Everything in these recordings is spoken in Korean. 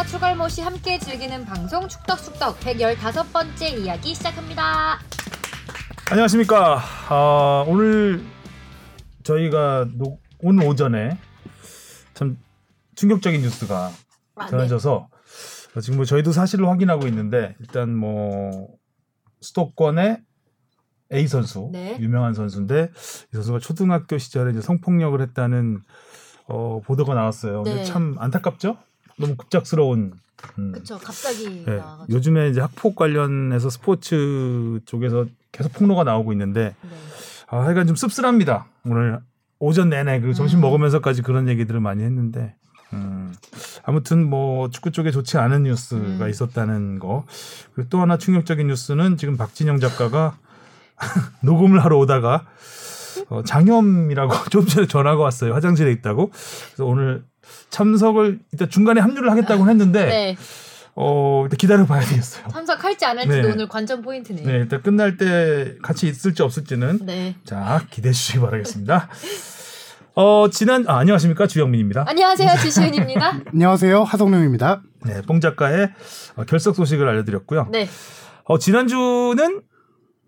축덕과 추갈모씨 함께 즐기는 방송 축덕축덕 115번째 이야기 시작합니다. 안녕하십니까. 아, 오늘 저희가 노, 오늘 오전에 참 충격적인 뉴스가 아, 네. 전해져서 지금 뭐 저희도 사실을 확인하고 있는데 일단 뭐 수도권의 A 선수 네. 유명한 선수인데 이 선수가 초등학교 시절에 이제 성폭력을 했다는 어, 보도가 나왔어요. 근데 네. 참 안타깝죠? 너무 급작스러운 음, 그쵸 갑자기 네. 요즘에 이제 학폭 관련해서 스포츠 쪽에서 계속 폭로가 나오고 있는데 네. 아, 하여간 좀 씁쓸합니다. 오늘 오전 내내 그 점심 음. 먹으면서까지 그런 얘기들을 많이 했는데 음, 아무튼 뭐 축구 쪽에 좋지 않은 뉴스가 음. 있었다는 거. 그리고 또 하나 충격적인 뉴스는 지금 박진영 작가가 녹음을 하러 오다가 어, 장염이라고 좀 전에 전화가 왔어요. 화장실에 있다고. 그래서 오늘 참석을 일단 중간에 합류를 하겠다고 했는데 네. 어, 일단 기다려 봐야 되겠어요. 참석할지 안 할지도 네. 오늘 관전 포인트네요. 네, 일단 끝날 때 같이 있을지 없을지는 네. 자 기대해 주시기 바라겠습니다. 어 지난 아, 안녕하십니까 주영민입니다. 안녕하세요 지시은입니다. 안녕하세요 하성룡입니다. 네, 뽕 작가의 어, 결석 소식을 알려드렸고요. 네. 어 지난주는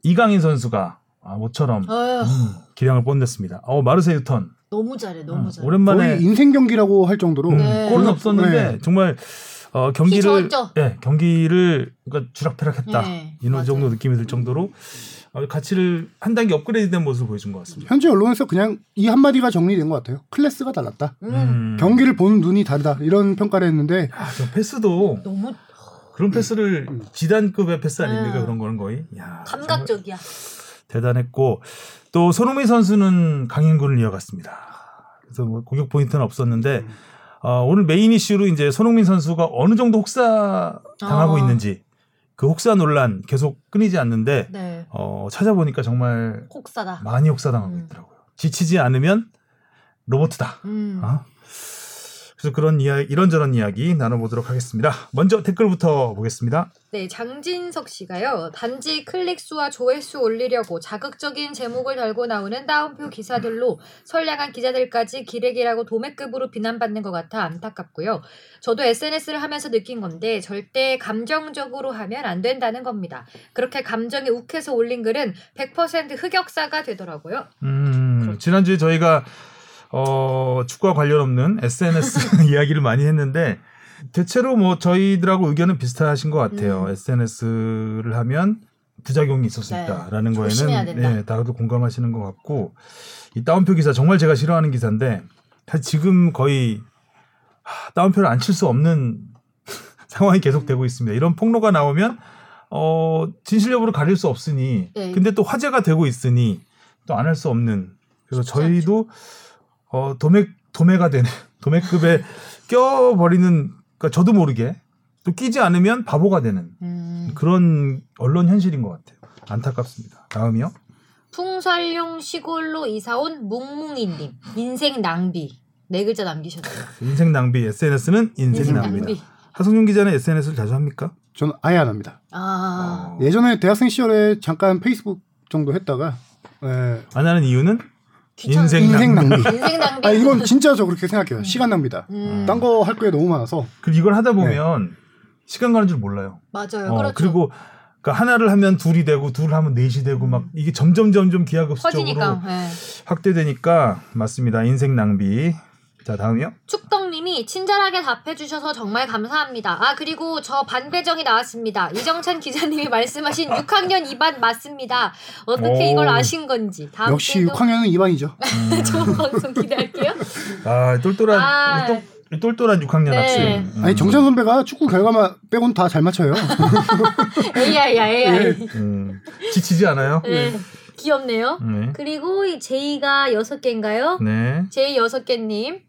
이강인 선수가 아, 모처럼 음, 기량을 뽐냈습니다. 어 마르세 유턴 너무 잘해 너무 음, 잘해. 오랜만에 거의 인생 경기라고 할 정도로 음, 네. 골은 없었는데 네. 정말 어, 경기를? 예 경기를 그러니까 주락펴락했다 네, 이런 맞아요. 정도 느낌이 들 정도로 어, 가치를 한 단계 업그레이드된 모습을 보여준 것 같습니다. 현재 언론에서 그냥 이 한마디가 정리된 것 같아요. 클래스가 달랐다. 음, 음. 경기를 보는 눈이 다르다. 이런 평가를 했는데 아, 저 패스도 너무 그런 패스를 지단급의 패스 아닙니까? 음. 그런 거는 거의 야, 감각적이야. 대단했고 또 손흥민 선수는 강행군을 이어갔습니다. 그래서 뭐 공격 포인트는 없었는데 어, 오늘 메인 이슈로 이제 손흥민 선수가 어느 정도 혹사 당하고 아. 있는지 그 혹사 논란 계속 끊이지 않는데 네. 어, 찾아보니까 정말 혹사다. 많이 혹사당하고 음. 있더라고요. 지치지 않으면 로봇이다. 음. 어? 그래서 그런 이야기, 이런저런 이야기 나눠보도록 하겠습니다. 먼저 댓글부터 보겠습니다. 네, 장진석 씨가요. 단지 클릭 수와 조회수 올리려고 자극적인 제목을 달고 나오는 다운표 기사들로 선량한 기자들까지 기레기라고 도매급으로 비난받는 것 같아 안타깝고요. 저도 SNS를 하면서 느낀 건데 절대 감정적으로 하면 안 된다는 겁니다. 그렇게 감정이 욱해서 올린 글은 100% 흑역사가 되더라고요. 음, 그렇죠. 지난주에 저희가 어, 축구와 관련 없는 SNS 이야기를 많이 했는데 대체로 뭐 저희들하고 의견은 비슷하신 것 같아요. 음. SNS를 하면 부작용이 있을 수 네, 거에는. 예, 다들 공감하시는 것 같고 이 다운표 기사 정말 제가 싫어하는 기사인데 사실 지금 거의 하, 다운표를 안 칠 수 없는 상황이 계속되고 있습니다. 이런 폭로가 나오면 어, 진실 여부를 가릴 수 없으니 네. 근데 또 화제가 되고 있으니 또 안 할 수 없는 그래서 저희도 어, 도매 도매가 되는 도매급에 껴버리는 그러니까 저도 모르게 또 끼지 않으면 바보가 되는 음. 그런 언론 현실인 것 같아요. 안타깝습니다. 다음이요. 풍설용 시골로 이사온 뭉뭉이님 인생 낭비 네 글자 남기셨어요. 인생 낭비 SNS는 인생, 인생 낭비다. 낭비. 하성윤 기자는 SNS를 자주 합니까? 저는 아예 안 합니다. 아. 어, 예전에 대학생 시절에 잠깐 페이스북 정도 했다가 예, 안 하는 이유는. 인생 인생 낭비. 인생 낭비. 아 이건 진짜 저 그렇게 생각해요. 시간 낭비다. 음, 딴거할게 너무 많아서 그리고 이걸 하다 보면 시간 가는 줄 몰라요. 맞아요. 어, 그렇죠. 그리고 그러니까 하나를 하면 둘이 되고 둘을 하면 넷이 되고 막 이게 점점 점점 기하급수적으로. 예. 확대되니까 맞습니다. 인생 낭비. 자 다음이요. 축덕님이 친절하게 답해주셔서 정말 감사합니다. 아 그리고 저 반배정이 나왔습니다. 이정찬 기자님이 말씀하신 6학년 2반 맞습니다. 어떻게 오. 이걸 아신 건지 다음 역시 주에도 6학년은 2반이죠. 좋은 방송 기대할게요. 아 똘똘한 아. 똘- 똘똘한 6학년 네. 학생. 음. 아니 정찬 선배가 축구 결과만 빼곤 다 잘 맞춰요. AI야 AI. 음, 지치지 않아요? 네. 귀엽네요. 네. 그리고 이 제이가 여섯 개인가요? 네. 제이 여섯 개님.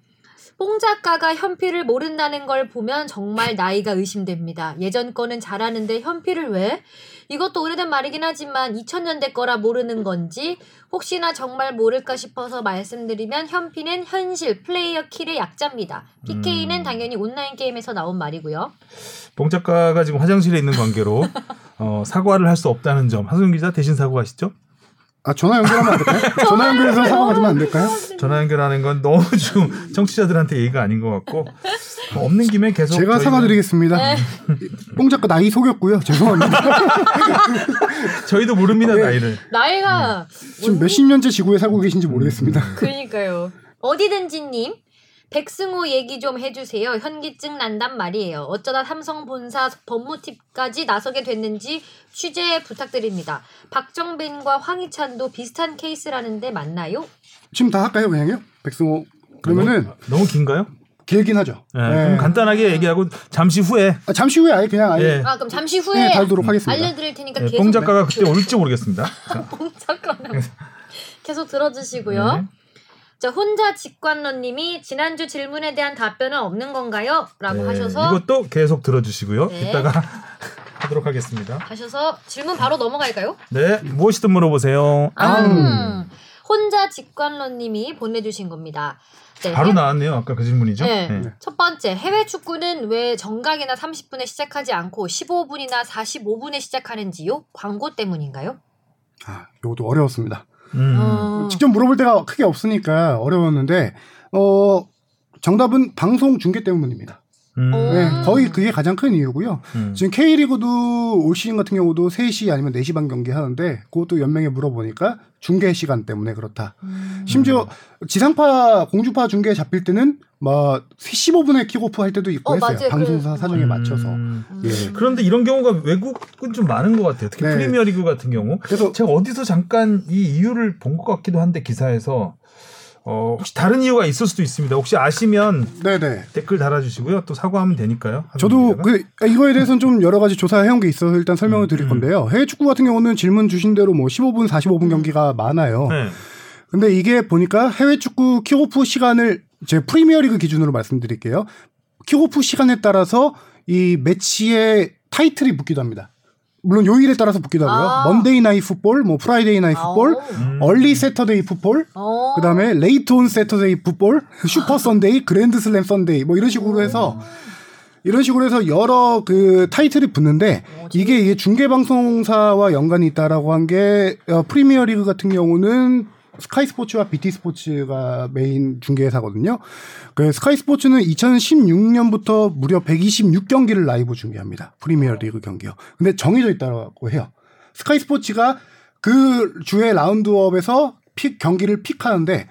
뽕 작가가 현피를 모른다는 걸 보면 정말 나이가 의심됩니다. 예전 거는 잘하는데 현피를 왜? 이것도 오래된 말이긴 하지만 2000년대 거라 모르는 건지 혹시나 정말 모를까 싶어서 말씀드리면 현피는 현실 플레이어 킬의 약자입니다. PK는 음. 당연히 온라인 게임에서 나온 말이고요. 봉 작가가 지금 화장실에 있는 관계로 어, 사과를 할 수 없다는 점. 하승윤 기자 대신 사과하시죠? 아 전화 연결하면 안 될까요? 전화 연결해서 사과 받으면 안 될까요? 전화 연결하는 건 너무 좀 청취자들한테 예의가 아닌 것 같고 없는 김에 계속 제가 저희는- 사과드리겠습니다. 네. 뽕 작가 나이 속였고요. 죄송합니다. 저희도 모릅니다 나이를. 나이가 지금 몇십 년째 지구에 살고 계신지 모르겠습니다. 그러니까요. 어디든지님 백승호 얘기 좀 해주세요. 현기증 난단 말이에요. 어쩌다 삼성 본사 법무팀까지 나서게 됐는지 취재 부탁드립니다. 박정빈과 황희찬도 비슷한 케이스라는데 맞나요? 지금 다 할까요, 그냥요? 백승호. 그러면은 너무 긴가요? 길긴 하죠. 네, 네. 그럼 간단하게 얘기하고 잠시 후에 아, 잠시 후에 아예 그냥 아예 예. 아 그럼 잠시 후에 네, 다루도록 하겠습니다. 알려드릴 테니까 네, 계속 뽕 작가가 그때 올지 모르겠습니다. 자, 뽕 작가는 계속 들어주시고요. 네. 자 혼자 직관러님이 지난주 질문에 대한 답변은 없는 건가요? 라고 네, 하셔서 이것도 계속 들어주시고요. 네. 이따가 하도록 하겠습니다. 하셔서 질문 바로 넘어갈까요? 네, 무엇이든 물어보세요. 아, 혼자 직관러님이 보내주신 겁니다. 네, 바로 해- 나왔네요. 아까 그 질문이죠. 네. 네. 첫 번째, 해외 축구는 왜 정각이나 30분에 시작하지 않고 15분이나 45분에 시작하는지요? 광고 때문인가요? 아, 요것도 어려웠습니다. 음. 어. 직접 물어볼 데가 크게 없으니까 어려웠는데 어 정답은 방송 중계 때문입니다. 음. 어. 네, 거의 그게 가장 큰 이유고요. 음. 지금 K리그도 올 시즌 같은 경우도 3시 아니면 4시 반 경기 하는데 그것도 연맹에 물어보니까 중계 시간 때문에 그렇다. 음. 심지어 지상파 공주파 중계 잡힐 때는 막 15분에 킥오프 할 때도 있고 어, 했어요. 맞아요. 방송사. 사정에 음. 맞춰서. 음. 예. 그런데 이런 경우가 외국은 좀 많은 것 같아요. 특히 네. 프리미어리그 같은 경우. 그래서 제가 어디서 잠깐 이 이유를 본 것 같기도 한데 기사에서 어, 혹시 다른 이유가 있을 수도 있습니다. 혹시 아시면 네네. 댓글 달아주시고요. 또 사과하면 되니까요. 저도 그 이거에 대해서는 좀 여러 가지 조사해온 게 있어서 일단 설명을 드릴 음. 건데요. 해외 축구 같은 경우는 질문 주신 대로 뭐 15분, 45분 경기가 많아요. 네. 근데 이게 보니까 해외 축구 킥오프 시간을 제 프리미어리그 기준으로 말씀드릴게요. 킥오프 시간에 따라서 이 매치의 타이틀이 붙기도 합니다. 물론 요일에 따라서 붙기도 하고요. 아. Monday Night Football, 뭐 Friday Night Football, 음. Early Saturday Football, 어. 그다음에 Late on Saturday Football, Super Sunday, Grand Slam Sunday 뭐 이런 식으로 해서 이런 식으로 해서 여러 그 타이틀이 붙는데 이게 이게 중계 방송사와 연관이 있다라고 한 게 프리미어 리그 같은 경우는 스카이 스포츠와 BT 스포츠가 메인 중계사거든요. 그 스카이 스포츠는 2016년부터 무려 126경기를 라이브 중계합니다. 프리미어 리그 경기요. 근데 정해져 있다고 해요. 스카이 스포츠가 그 주의 roundup에서 pick 경기를 pick하는데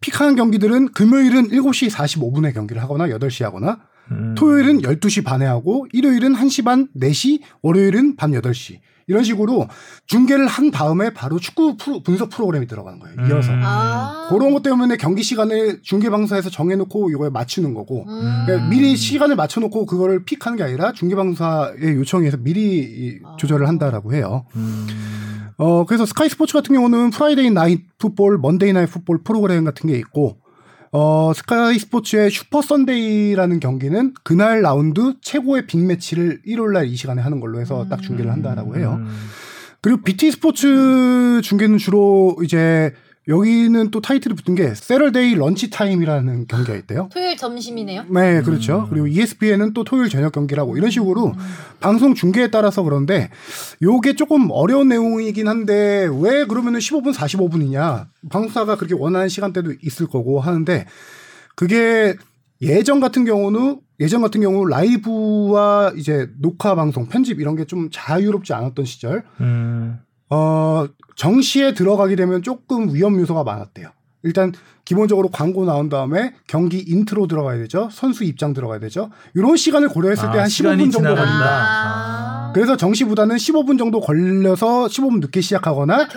pick하는 경기들은 금요일은 7시 45분에 경기를 하거나 8시 하거나 음. 토요일은 12시 반에 하고 일요일은 1시 반, 4시, 월요일은 밤 8시. 이런 식으로 중계를 한 다음에 바로 축구 프로- 분석 프로그램이 들어가는 거예요. 이어서. 음. 아. 그런 것 때문에 경기 시간을 중계 방송에서 정해놓고 이거에 맞추는 거고 음. 그러니까 미리 시간을 맞춰놓고 그거를 pick하는 게 아니라 중계 방송사의 요청에 의해서 미리 이 아. 조절을 한다라고 해요. 음. 어 그래서 스카이 스포츠 같은 경우는 Friday Night Football, Monday Night Football 프로그램 같은 게 있고 어 스카이 스포츠의 Super Sunday라는 경기는 그날 라운드 최고의 빅매치를 일요일 날 이 시간에 하는 걸로 해서 딱 중계를 한다라고 해요. 음. 그리고 BT 스포츠 중계는 주로 이제 여기는 또 타이틀이 붙은 게 Saturday lunch time이라는 경기가 있대요. 토요일 점심이네요. 네, 그렇죠. 그리고 ESPN은 또 토요일 저녁 경기라고 이런 식으로 방송 중계에 따라서 그런데 요게 조금 어려운 내용이긴 한데 왜 그러면은 15분 45분이냐? 방송사가 그렇게 원하는 시간대도 있을 거고 하는데 그게 예전 같은 경우는 예전 같은 경우 라이브와 이제 녹화 방송 편집 이런 게 좀 자유롭지 않았던 시절 음. 어, 정시에 들어가게 되면 조금 위험 요소가 많았대요. 일단 기본적으로 광고 나온 다음에 경기 인트로 들어가야 되죠. 선수 입장 들어가야 되죠. 이런 시간을 고려했을 때 아, 한 시간이 15분 정도 지나간다. 걸린다. 아. 그래서 정시보다는 15분 정도 걸려서 15분 늦게 시작하거나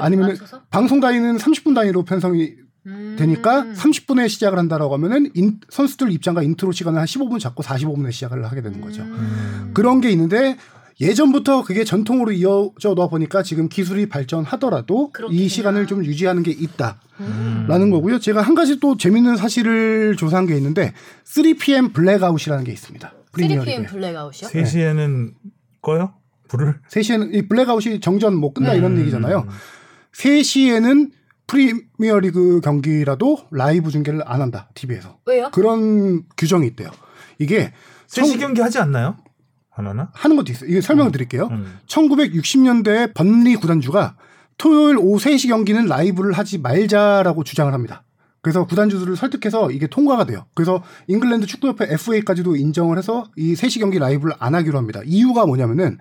아니면은 맞춰서 방송 단위는 30분 단위로 편성이 음. 되니까 30분에 시작을 한다라고 하면은 인- 선수들 입장과 인트로 시간을 한 15분 잡고 45분에 시작을 하게 되는 거죠. 음. 그런 게 있는데 예전부터 그게 전통으로 이어져 다 보니까 지금 기술이 발전하더라도 그렇겠구나. 이 시간을 좀 유지하는 게 있다라는 음. 거고요. 제가 한 가지 또 재밌는 사실을 조사한 게 있는데 3PM blackout이라는 게 있습니다. 3PM 프리미어리그에. blackout이요? 3시에는 꺼요? 불을? 3시에는 이 blackout이 정전 뭐 끝나 네. 이런 음. 얘기잖아요. 3시에는 프리미어리그 경기라도 라이브 중계를 안 한다. TV에서. 왜요? 그런 규정이 있대요. 이게 3시 경기 하지 않나요? 하나나? 하는 것도 있어요. 이게 설명을 드릴게요. 음. 1960년대 번리 구단주가 토요일 오후 3시 경기는 라이브를 하지 말자라고 주장을 합니다. 그래서 구단주들을 설득해서 이게 통과가 돼요. 그래서 잉글랜드 축구협회 FA까지도 인정을 해서 이 3시 경기 라이브를 안 하기로 합니다. 이유가 뭐냐면은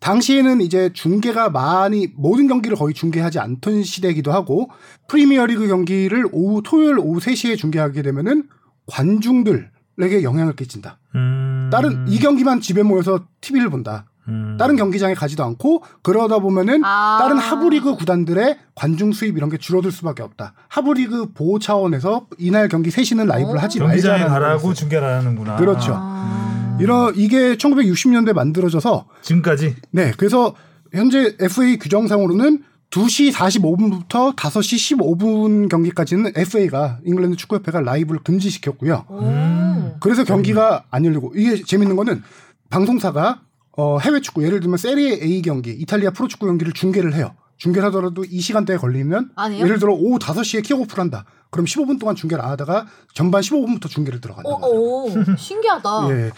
당시에는 이제 중계가 많이 모든 경기를 거의 중계하지 않던 시대이기도 하고 프리미어리그 경기를 오후 토요일 오후 3시에 중계하게 되면은 관중들 에게 영향을 끼친다. 음. 다른 이 경기만 집에 모여서 TV를 본다. 음. 다른 경기장에 가지도 않고 그러다 보면은 아. 다른 하부리그 구단들의 관중 수입 이런 게 줄어들 수밖에 없다. 하부리그 보호 차원에서 이날 경기 3시는 라이브를 어. 하지 경기장에 말자라는 가라고. 중계를 하는구나. 그렇죠. 아. 이런 이게 1960년대 만들어져서 지금까지 네, 그래서 현재 FA 규정상으로는 2시 45분부터 5시 15분 경기까지는 FA가 잉글랜드 축구협회가 라이브를 금지시켰고요. 오. 음. 그래서 경기가 안 열리고 이게 재밌는 거는 방송사가 어, 해외 축구 예를 들면 세리에 A 경기, 이탈리아 프로 축구 경기를 중계를 해요. 중계를 하더라도 이 시간대에 걸리면 안 해요? 예를 들어 오후 5시에 킥오프를 한다. 그럼 15분 동안 중계를 안 하다가 전반 15분부터 중계를 들어간다. 오, 오, 신기하다. 예.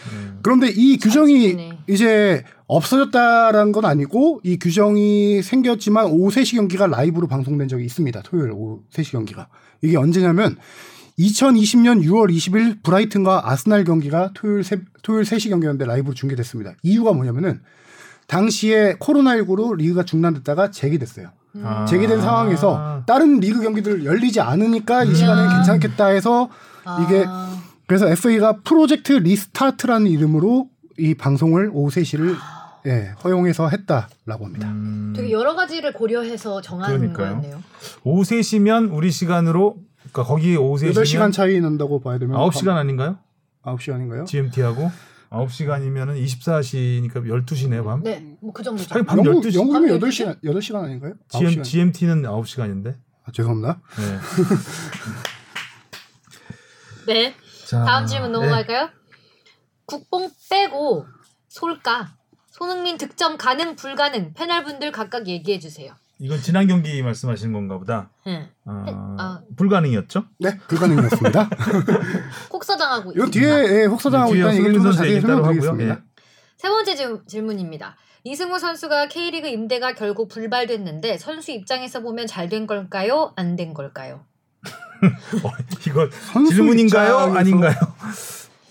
그런데 이 규정이. 이제 없어졌다라는 건 아니고 이 규정이 생겼지만 오후 3시 경기가 라이브로 방송된 적이 있습니다. 토요일 오후 3시 경기가. 이게 언제냐면 2020년 6월 20일 브라이튼과 아스날 경기가 토요일 세, 토요일 3시 경기였는데 라이브로 중계됐습니다. 이유가 뭐냐면은 당시에 코로나19로 리그가 중단됐다가 재개됐어요. 아. 재개된 상황에서 다른 리그 경기들 열리지 않으니까 이 시간은 음. 괜찮겠다 해서 이게 아. 그래서 FA가 Project Restart라는 이름으로 이 방송을 오후 3시를 예, 허용해서 했다라고 합니다. 음. 되게 여러 가지를 고려해서 정하는 그러니까요. 거였네요. 오후 3시면 우리 시간으로 그러니까 거기 오후 3시면 8시간 차이 난다고 봐야 되면 9시간 아닌가요? 9시간인가요? GMT하고 9시간이면은 24시니까 12시네요, 밤. 네, 뭐 그 정도죠. 하긴 밤 영국 12시. 영국이면 밤 8시간 8시간 아닌가요? GM, 9시간. GMT는 9시간인데. 아, 죄송합니다. 네. 네. 자, 다음 질문 네. 넘어갈까요? 국뽕 빼고 솔까 손흥민 득점 가능 불가능 패널분들 각각 얘기해 주세요. 이건 지난 경기 말씀하시는 건가 보다. 응. 어, 아. 불가능이었죠? 네, 불가능이었습니다. 이건 있습니다. 뒤에 예, 혹서당하고 뒤에 있다는 얘기를 좀 자세히. 설명드리겠습니다. 예. 세 번째 질- 질문입니다. 이승우 선수가 K리그 임대가 결국 불발됐는데 선수 입장에서 보면 잘 된 걸까요? 안 된 걸까요? 어, 이거 질문인가요? 입장에서- 아닌가요?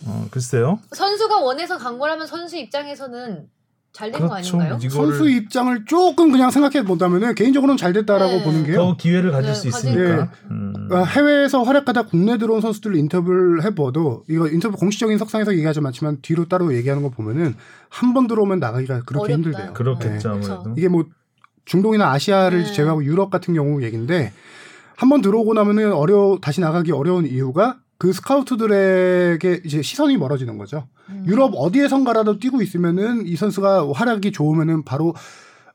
어, 글쎄요. 선수가 원해서 간 거라면 선수 입장에서는 잘된거 그렇죠. 아닌가요? 이거를 선수 입장을 조금 그냥 생각해 본다면은 개인적으로는 잘 됐다라고 네. 보는 게요. 더 기회를 가질 네, 수 있으니까. 음. 어, 해외에서 활약하다 국내 들어온 선수들 인터뷰를 해봐도 이거 인터뷰 공식적인 석상에서 얘기하지 않지만 뒤로 따로 얘기하는 거 보면은 한 번 들어오면 나가기가 그렇게 어렵다. 힘들대요. 그렇겠죠, 네. 아무래도. 이게 뭐 중동이나 아시아를 네. 제외하고 유럽 같은 경우 얘기인데 한 번 들어오고 나면은 어려 다시 나가기 어려운 이유가 그 스카우트들에게 이제 시선이 멀어지는 거죠. 음. 유럽 어디에선가라도 뛰고 있으면은 이 선수가 활약이 좋으면은 바로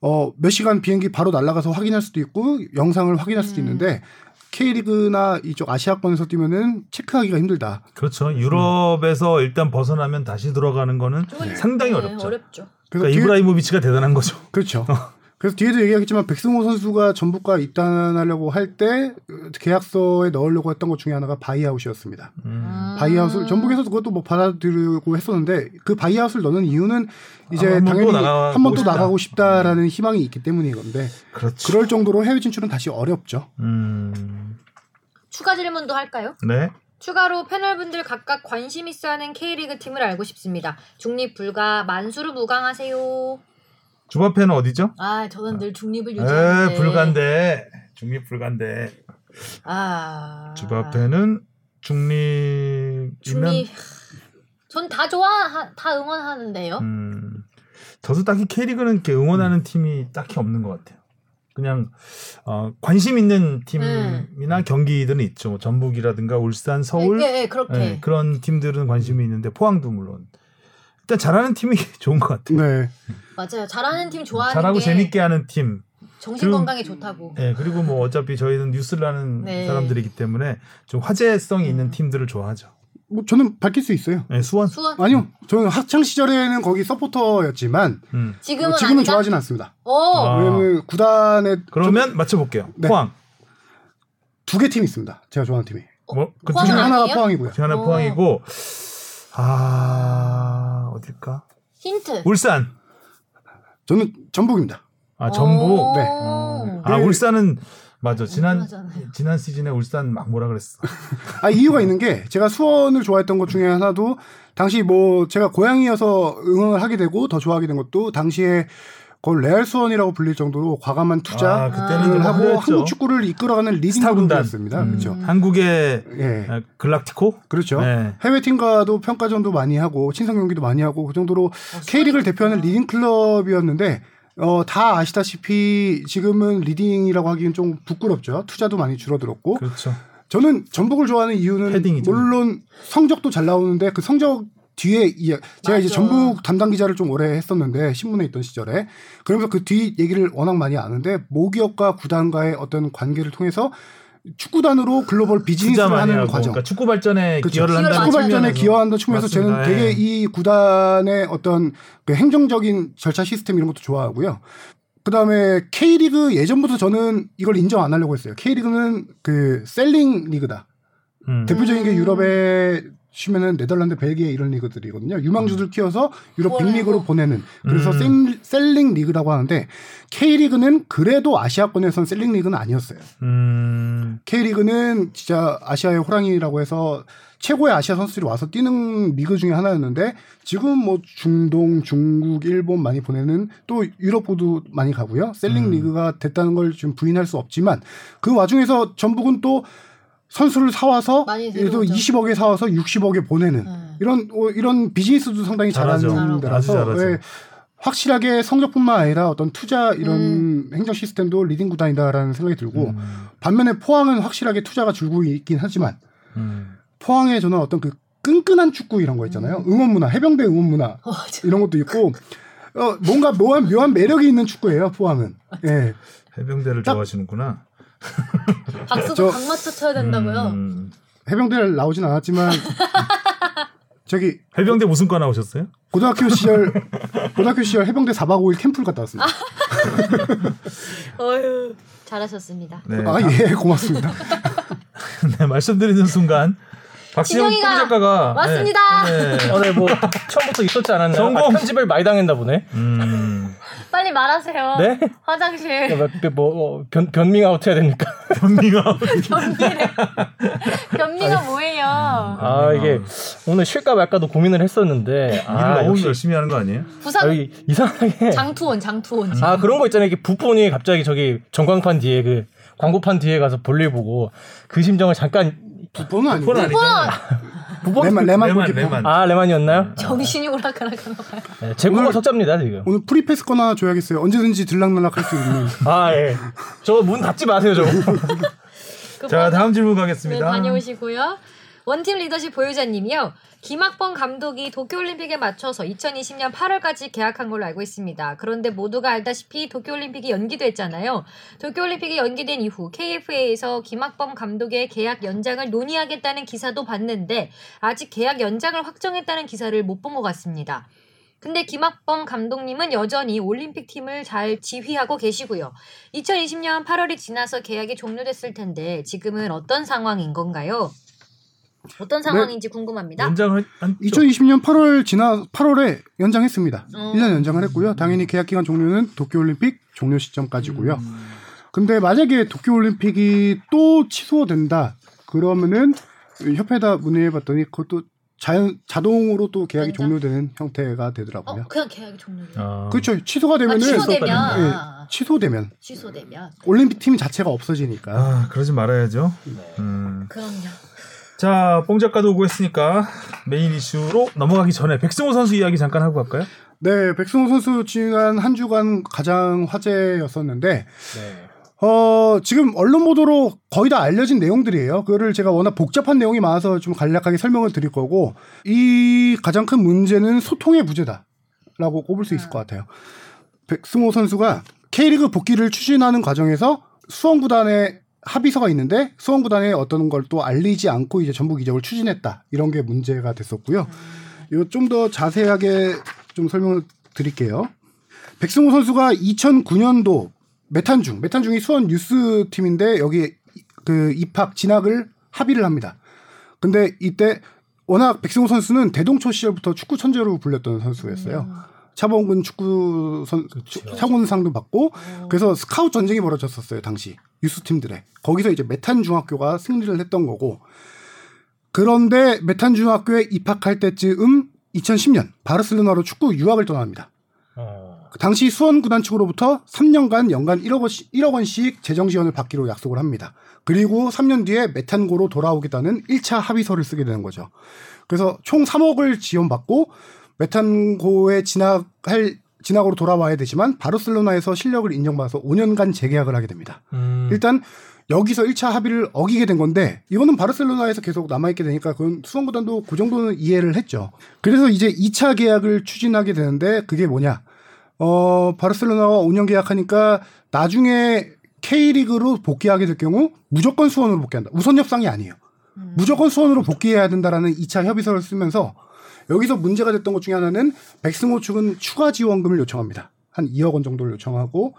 어 몇 시간 비행기 바로 날아가서 확인할 수도 있고 영상을 확인할 수도 음. 있는데 K리그나 이쪽 아시아권에서 뛰면은 체크하기가 힘들다. 그렇죠. 유럽에서 일단 벗어나면 다시 들어가는 거는 조금- 상당히 네, 어렵죠. 어렵죠. 그러니까 이브라이모비치가 대단한 거죠. 그렇죠. 그래서 뒤에도 얘기하겠지만 백승호 선수가 전북과 입단하려고 할 때 계약서에 넣으려고 했던 것 중에 하나가 buyout이었습니다. 음. buyout을 전북에서도 그것도 뭐 받아들이고 했었는데 그 buyout을 넣는 이유는 이제 아, 당연히 한 번 또 싶다. 나가고 싶다라는 희망이 있기 때문인 건데 그렇죠. 그럴 정도로 해외 진출은 다시 어렵죠. 음. 추가 질문도 할까요? 네. 추가로 패널분들 각각 관심 있어하는 K리그 팀을 알고 싶습니다. 중립 불가 만수르 무강하세요. 주바페는 어디죠? 아 저는 늘 중립을 에 유지하는데. 불간데 중립 불간데 아 주바페는 중립이면 중립. 전 다 좋아 다 응원하는데요. 음. 저도 딱히 K리그는 이렇게 응원하는 팀이 딱히 없는 것 같아요. 그냥 어, 관심 있는 팀이나 경기들은 있죠. 뭐 전북이라든가 울산, 서울 예, 예, 그렇게. 네, 그런 팀들은 관심이 있는데 포항도 물론 일단 잘하는 팀이 좋은 것 같아요. 네. 맞아요. 잘하는 팀 좋아하는 잘하고 게 재밌게 하는 팀. 정신 그리고- 건강에 좋다고. 예, 그리고 뭐 어차피 저희는 뉴스를 하는 네. 사람들이기 때문에 좀 화제성이 있는 음. 팀들을 좋아하죠. 뭐 저는 밝힐 수 있어요. 예, 수원. 수원. 아니요. 저는 학창 시절에는 거기 서포터였지만 음. 지금은 뭐 지금은 아니다? 좋아하진 않습니다. 어. 아. 왜냐면 구단에 그러면 맞춰볼게요. 네. 포항. 두 개 팀 있습니다. 제가 좋아하는 팀이. 뭐, 그 중에 하나가? 포항이고요. 그 하나 어. 포항이고 아 어딜까? 힌트. 울산. 저는 전북입니다. 아 전북. 오. 네. 아 네. 울산은 맞아. 지난 하잖아요. 지난 시즌에 울산 막 뭐라 그랬어. 아 이유가 있는 게 제가 수원을 좋아했던 것 중에 하나도 당시 뭐 제가 고향이어서 응원을 하게 되고 더 좋아하게 된 것도 당시에 그걸 레알 수원이라고 불릴 정도로 과감한 아, 투자를 그때는 좀 하고. 한국 축구를 이끌어가는 leading 스타 군단. 그룹이었습니다. 음. 그렇죠. 한국의 예. 아, galáctico? 그렇죠. 네. 해외 팀과도 평가전도 많이 하고 친선 경기도 많이 하고 그 정도로 K리그를 대표하는 leading 클럽이었는데 어, 다 아시다시피 지금은 leading이라고 하기엔 좀 부끄럽죠. 투자도 많이 줄어들었고 그렇죠. 저는 전북을 좋아하는 이유는 leading이죠. 물론 성적도 잘 나오는데 그 성적 뒤에 이 제가 이제 맞아. 전북 담당 기자를 좀 오래 했었는데 신문에 있던 시절에 그러면서 그 뒤 얘기를 워낙 많이 아는데 모기업과 구단과의 어떤 관계를 통해서 축구단으로 글로벌 비즈니스를 하는 하고 과정 그러니까 축구 발전에 그렇죠. 기여를 한다는 축구 발전에 측면에서. 기여한다는 측면에서 저는 맞습니다. 되게 예. 이 구단의 어떤 그 행정적인 절차 시스템 이런 것도 좋아하고요. 그 다음에 K리그 예전부터 저는 이걸 인정 안 하려고 했어요. K리그는 그 selling 리그다. 음. 대표적인 게 음. 유럽에 치면은 네덜란드, 벨기에 이런 리그들이거든요. 유망주들 키워서 유럽. 빅리그로 보내는 그래서 음. sell- selling 리그라고 하는데 K리그는 그래도 아시아권에선 selling 리그는 아니었어요. 음. K리그는 진짜 아시아의 호랑이라고 해서 최고의 아시아 선수들이 와서 뛰는 리그 중에 하나였는데 지금 뭐 중동, 중국, 일본 많이 보내는 또 유럽으로도 많이 가고요. selling 음. 리그가 됐다는 걸좀 부인할 수 없지만 그 와중에서 전북은 또 선수를 사와서 데려오죠. 20억에 사와서 60억에 보내는 네. 이런 어, 이런 비즈니스도 상당히 잘하죠. 잘하는. 데라서 아주 잘하죠. 예, 확실하게 성적뿐만 아니라 어떤 투자 이런 음. 행정 시스템도 leading 구단이다라는 생각이 들고 음. 반면에 포항은 확실하게 투자가 줄고 있긴 하지만 음. 포항에 저는 어떤 그 끈끈한 축구 이런 거 있잖아요. 응원 문화, 해병대 응원 문화 어, 저- 이런 것도 있고 어, 뭔가 묘한, 묘한 매력이 있는 축구예요. 포항은. 예. 해병대를 딱- 좋아하시는구나. 박수도 저- 각 맞춰 쳐야 된다고요. 음. 해병대를 나오진 않았지만 저기 해병대 무슨 과 나오셨어요? 고등학교 시절 고등학교 시절 해병대 4박 5일 캠프를 갔다 왔습니다. 어휴, 잘하셨습니다. 네. 아예 고맙습니다. 네, 말씀드리는 순간 박시영 작가가 왔습니다. 네. 네. 어, 네, 뭐 처음부터 있었지 않았나요? 성공! 아, 편집을 많이 당했나 보네. 음. 빨리 말하세요. 네? 화장실. 뭐, 뭐 변, 변밍 아웃 해야 됩니까? 변밍 아웃. 변미래. 변미가 뭐예요? 아, 이게 오늘 쉴까 말까도 고민을 했었는데. 아, 너무 열심히 하는 거 아니에요? 부산. 아, 이상하게. 장투원, 장투원. 지금. 아, 그런 거 있잖아요. 이게 부폰이 갑자기 저기 전광판 뒤에 그 광고판 뒤에 가서 볼일 보고 그 심정을 잠깐. 부폰은 아니고. 부폰은 레만 레만 레만 아 레만이었나요? 네. 정신이 오락가락하나 봐요. 네, 제 코가 석자입니다 지금. 오늘 프리패스 끊어 줘야겠어요. 언제든지 들락날락 할 수 있는. 아 예. 저 문 닫지 마세요 저. 자 다음 질문 가겠습니다. 네, 다녀오시고요. 원팀 리더십 보유자님이요. 김학범 감독이 도쿄올림픽에 맞춰서 2020년 8월까지 계약한 걸로 알고 있습니다. 그런데 모두가 알다시피 도쿄올림픽이 연기됐잖아요. 도쿄올림픽이 연기된 이후 KFA에서 김학범 감독의 계약 연장을 논의하겠다는 기사도 봤는데 아직 계약 연장을 확정했다는 기사를 못 본 것 같습니다. 근데 김학범 감독님은 여전히 올림픽 팀을 잘 지휘하고 계시고요. 2020년 8월이 지나서 계약이 종료됐을 텐데 지금은 어떤 상황인 건가요? 어떤 상황인지 궁금합니다. 연장을 한 2020년 8월 지나 8월에 연장했습니다. 어. 1년 연장을 했고요. 당연히 계약 기간 종료는 도쿄올림픽 종료 시점까지고요. 음. 근데 만약에 도쿄올림픽이 또 취소된다 그러면은 협회에다 문의해봤더니 그것도 자연 자동으로 또 계약이 연장? 종료되는 형태가 되더라고요. 어, 그냥 계약이 종료돼요. 아. 그렇죠. 취소가 되면은 아, 취소되면 예, 아, 취소되면 취소되면 올림픽 팀 자체가 없어지니까. 아 그러지 말아야죠. 네. 음. 그럼요. 자, 뽕 작가도 오고 했으니까 메인 이슈로 넘어가기 전에 백승호 선수 이야기 잠깐 하고 갈까요? 네, 백승호 선수 지난 한 주간 가장 화제였었는데 네. 어, 지금 언론 보도로 거의 다 알려진 내용들이에요. 그거를 제가 워낙 복잡한 내용이 많아서 좀 간략하게 설명을 드릴 거고, 이 가장 큰 문제는 소통의 부재다 라고 꼽을 수 있을 것 같아요. 백승호 선수가 K리그 복귀를 추진하는 과정에서 수원구단에 합의서가 있는데 수원구단에 어떤 걸 또 알리지 않고 이제 전북 이적을 추진했다. 이런 게 문제가 됐었고요. 이거 좀 더 자세하게 좀 설명을 드릴게요. 백승호 선수가 2009년도 메탄중, 메탄중이 수원 유스 팀인데 여기 그 입학 진학을 합의를 합니다. 근데 이때 워낙 백승호 선수는 대동초 시절부터 축구 천재로 불렸던 선수였어요. 차범근 축구 선 차범근상도 받고 그래서 스카웃 전쟁이 벌어졌었어요 당시 유스 팀들에 거기서 이제 매탄 중학교가 승리를 했던 거고 그런데 매탄 중학교에 입학할 때쯤 2010년 바르셀로나로 축구 유학을 떠납니다. 어. 그 당시 수원 구단 측으로부터 3년간 연간 1억 원씩, 1억 원씩 재정 지원을 받기로 약속을 합니다. 그리고 3년 뒤에 매탄고로 돌아오겠다는 1차 합의서를 쓰게 되는 거죠. 그래서 총 3억을 지원받고 메탄고에 진학할 진학으로 돌아와야 되지만 바르셀로나에서 실력을 인정받아서 5년간 재계약을 하게 됩니다. 음. 일단 여기서 1차 합의를 어기게 된 건데 이거는 바르셀로나에서 계속 남아있게 되니까 그건 수원구단도 그 정도는 이해를 했죠. 그래서 이제 2차 계약을 추진하게 되는데 그게 뭐냐. 어, 바르셀로나와 5년 계약하니까 나중에 K리그로 복귀하게 될 경우 무조건 수원으로 복귀한다. 우선 협상이 아니에요. 무조건 수원으로 복귀해야 된다라는 2차 협의서를 쓰면서 여기서 문제가 됐던 것 중에 하나는 백승호 측은 추가 지원금을 요청합니다. 한 2억 원 정도를 요청하고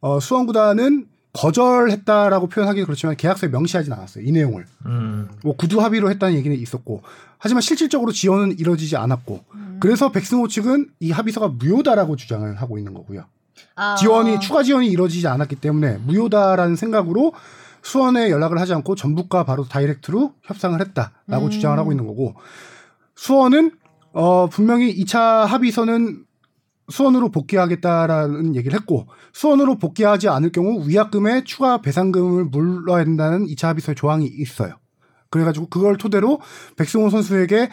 어, 수원구단은 거절했다라고 표현하기 그렇지만 계약서에 명시하진 않았어요. 이 내용을. 음. 뭐 구두 합의로 했다는 얘기는 있었고 하지만 실질적으로 지원은 이루어지지 않았고 그래서 백승호 측은 이 합의서가 무효다라고 주장을 하고 있는 거고요. 아. 지원이 추가 지원이 이루어지지 않았기 때문에 무효다라는 생각으로 수원에 연락을 하지 않고 전북과 바로 다이렉트로 협상을 했다라고 음. 주장을 하고 있는 거고 수원은 어 분명히 2차 합의서는 수원으로 복귀하겠다라는 얘기를 했고 수원으로 복귀하지 않을 경우 위약금에 추가 배상금을 물러야 된다는 2차 합의서의 조항이 있어요. 그래가지고 그걸 토대로 백승호 선수에게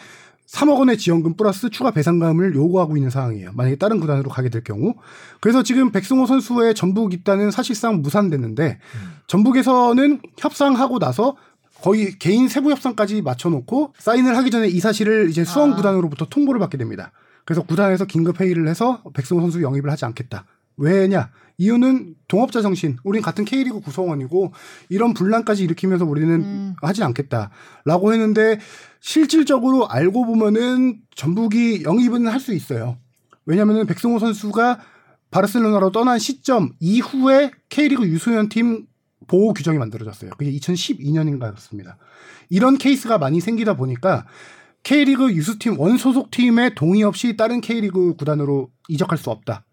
3억 원의 지원금 플러스 추가 배상금을 요구하고 있는 상황이에요. 만약에 다른 구단으로 가게 될 경우. 그래서 지금 백승호 선수의 전북 입단은 사실상 무산됐는데 전북에서는 협상하고 나서 거의 개인 세부 협상까지 맞춰놓고 사인을 하기 전에 이 사실을 이제 수원 아. 구단으로부터 통보를 받게 됩니다. 그래서 구단에서 긴급 회의를 해서 백승호 선수 영입을 하지 않겠다. 왜냐? 이유는 동업자 정신. 우린 같은 K리그 구성원이고 이런 분란까지 일으키면서 우리는 음. 하지 않겠다라고 했는데 실질적으로 알고 보면은 전북이 영입은 할 수 있어요. 왜냐면은 백승호 선수가 바르셀로나로 떠난 시점 이후에 K리그 유소년 팀 보호 규정이 만들어졌어요. 그게 2012년인가였습니다. 이런 케이스가 많이 생기다 보니까 K리그 유스팀 원소속 팀의 동의 없이 다른 K리그 구단으로 이적할 수 없다.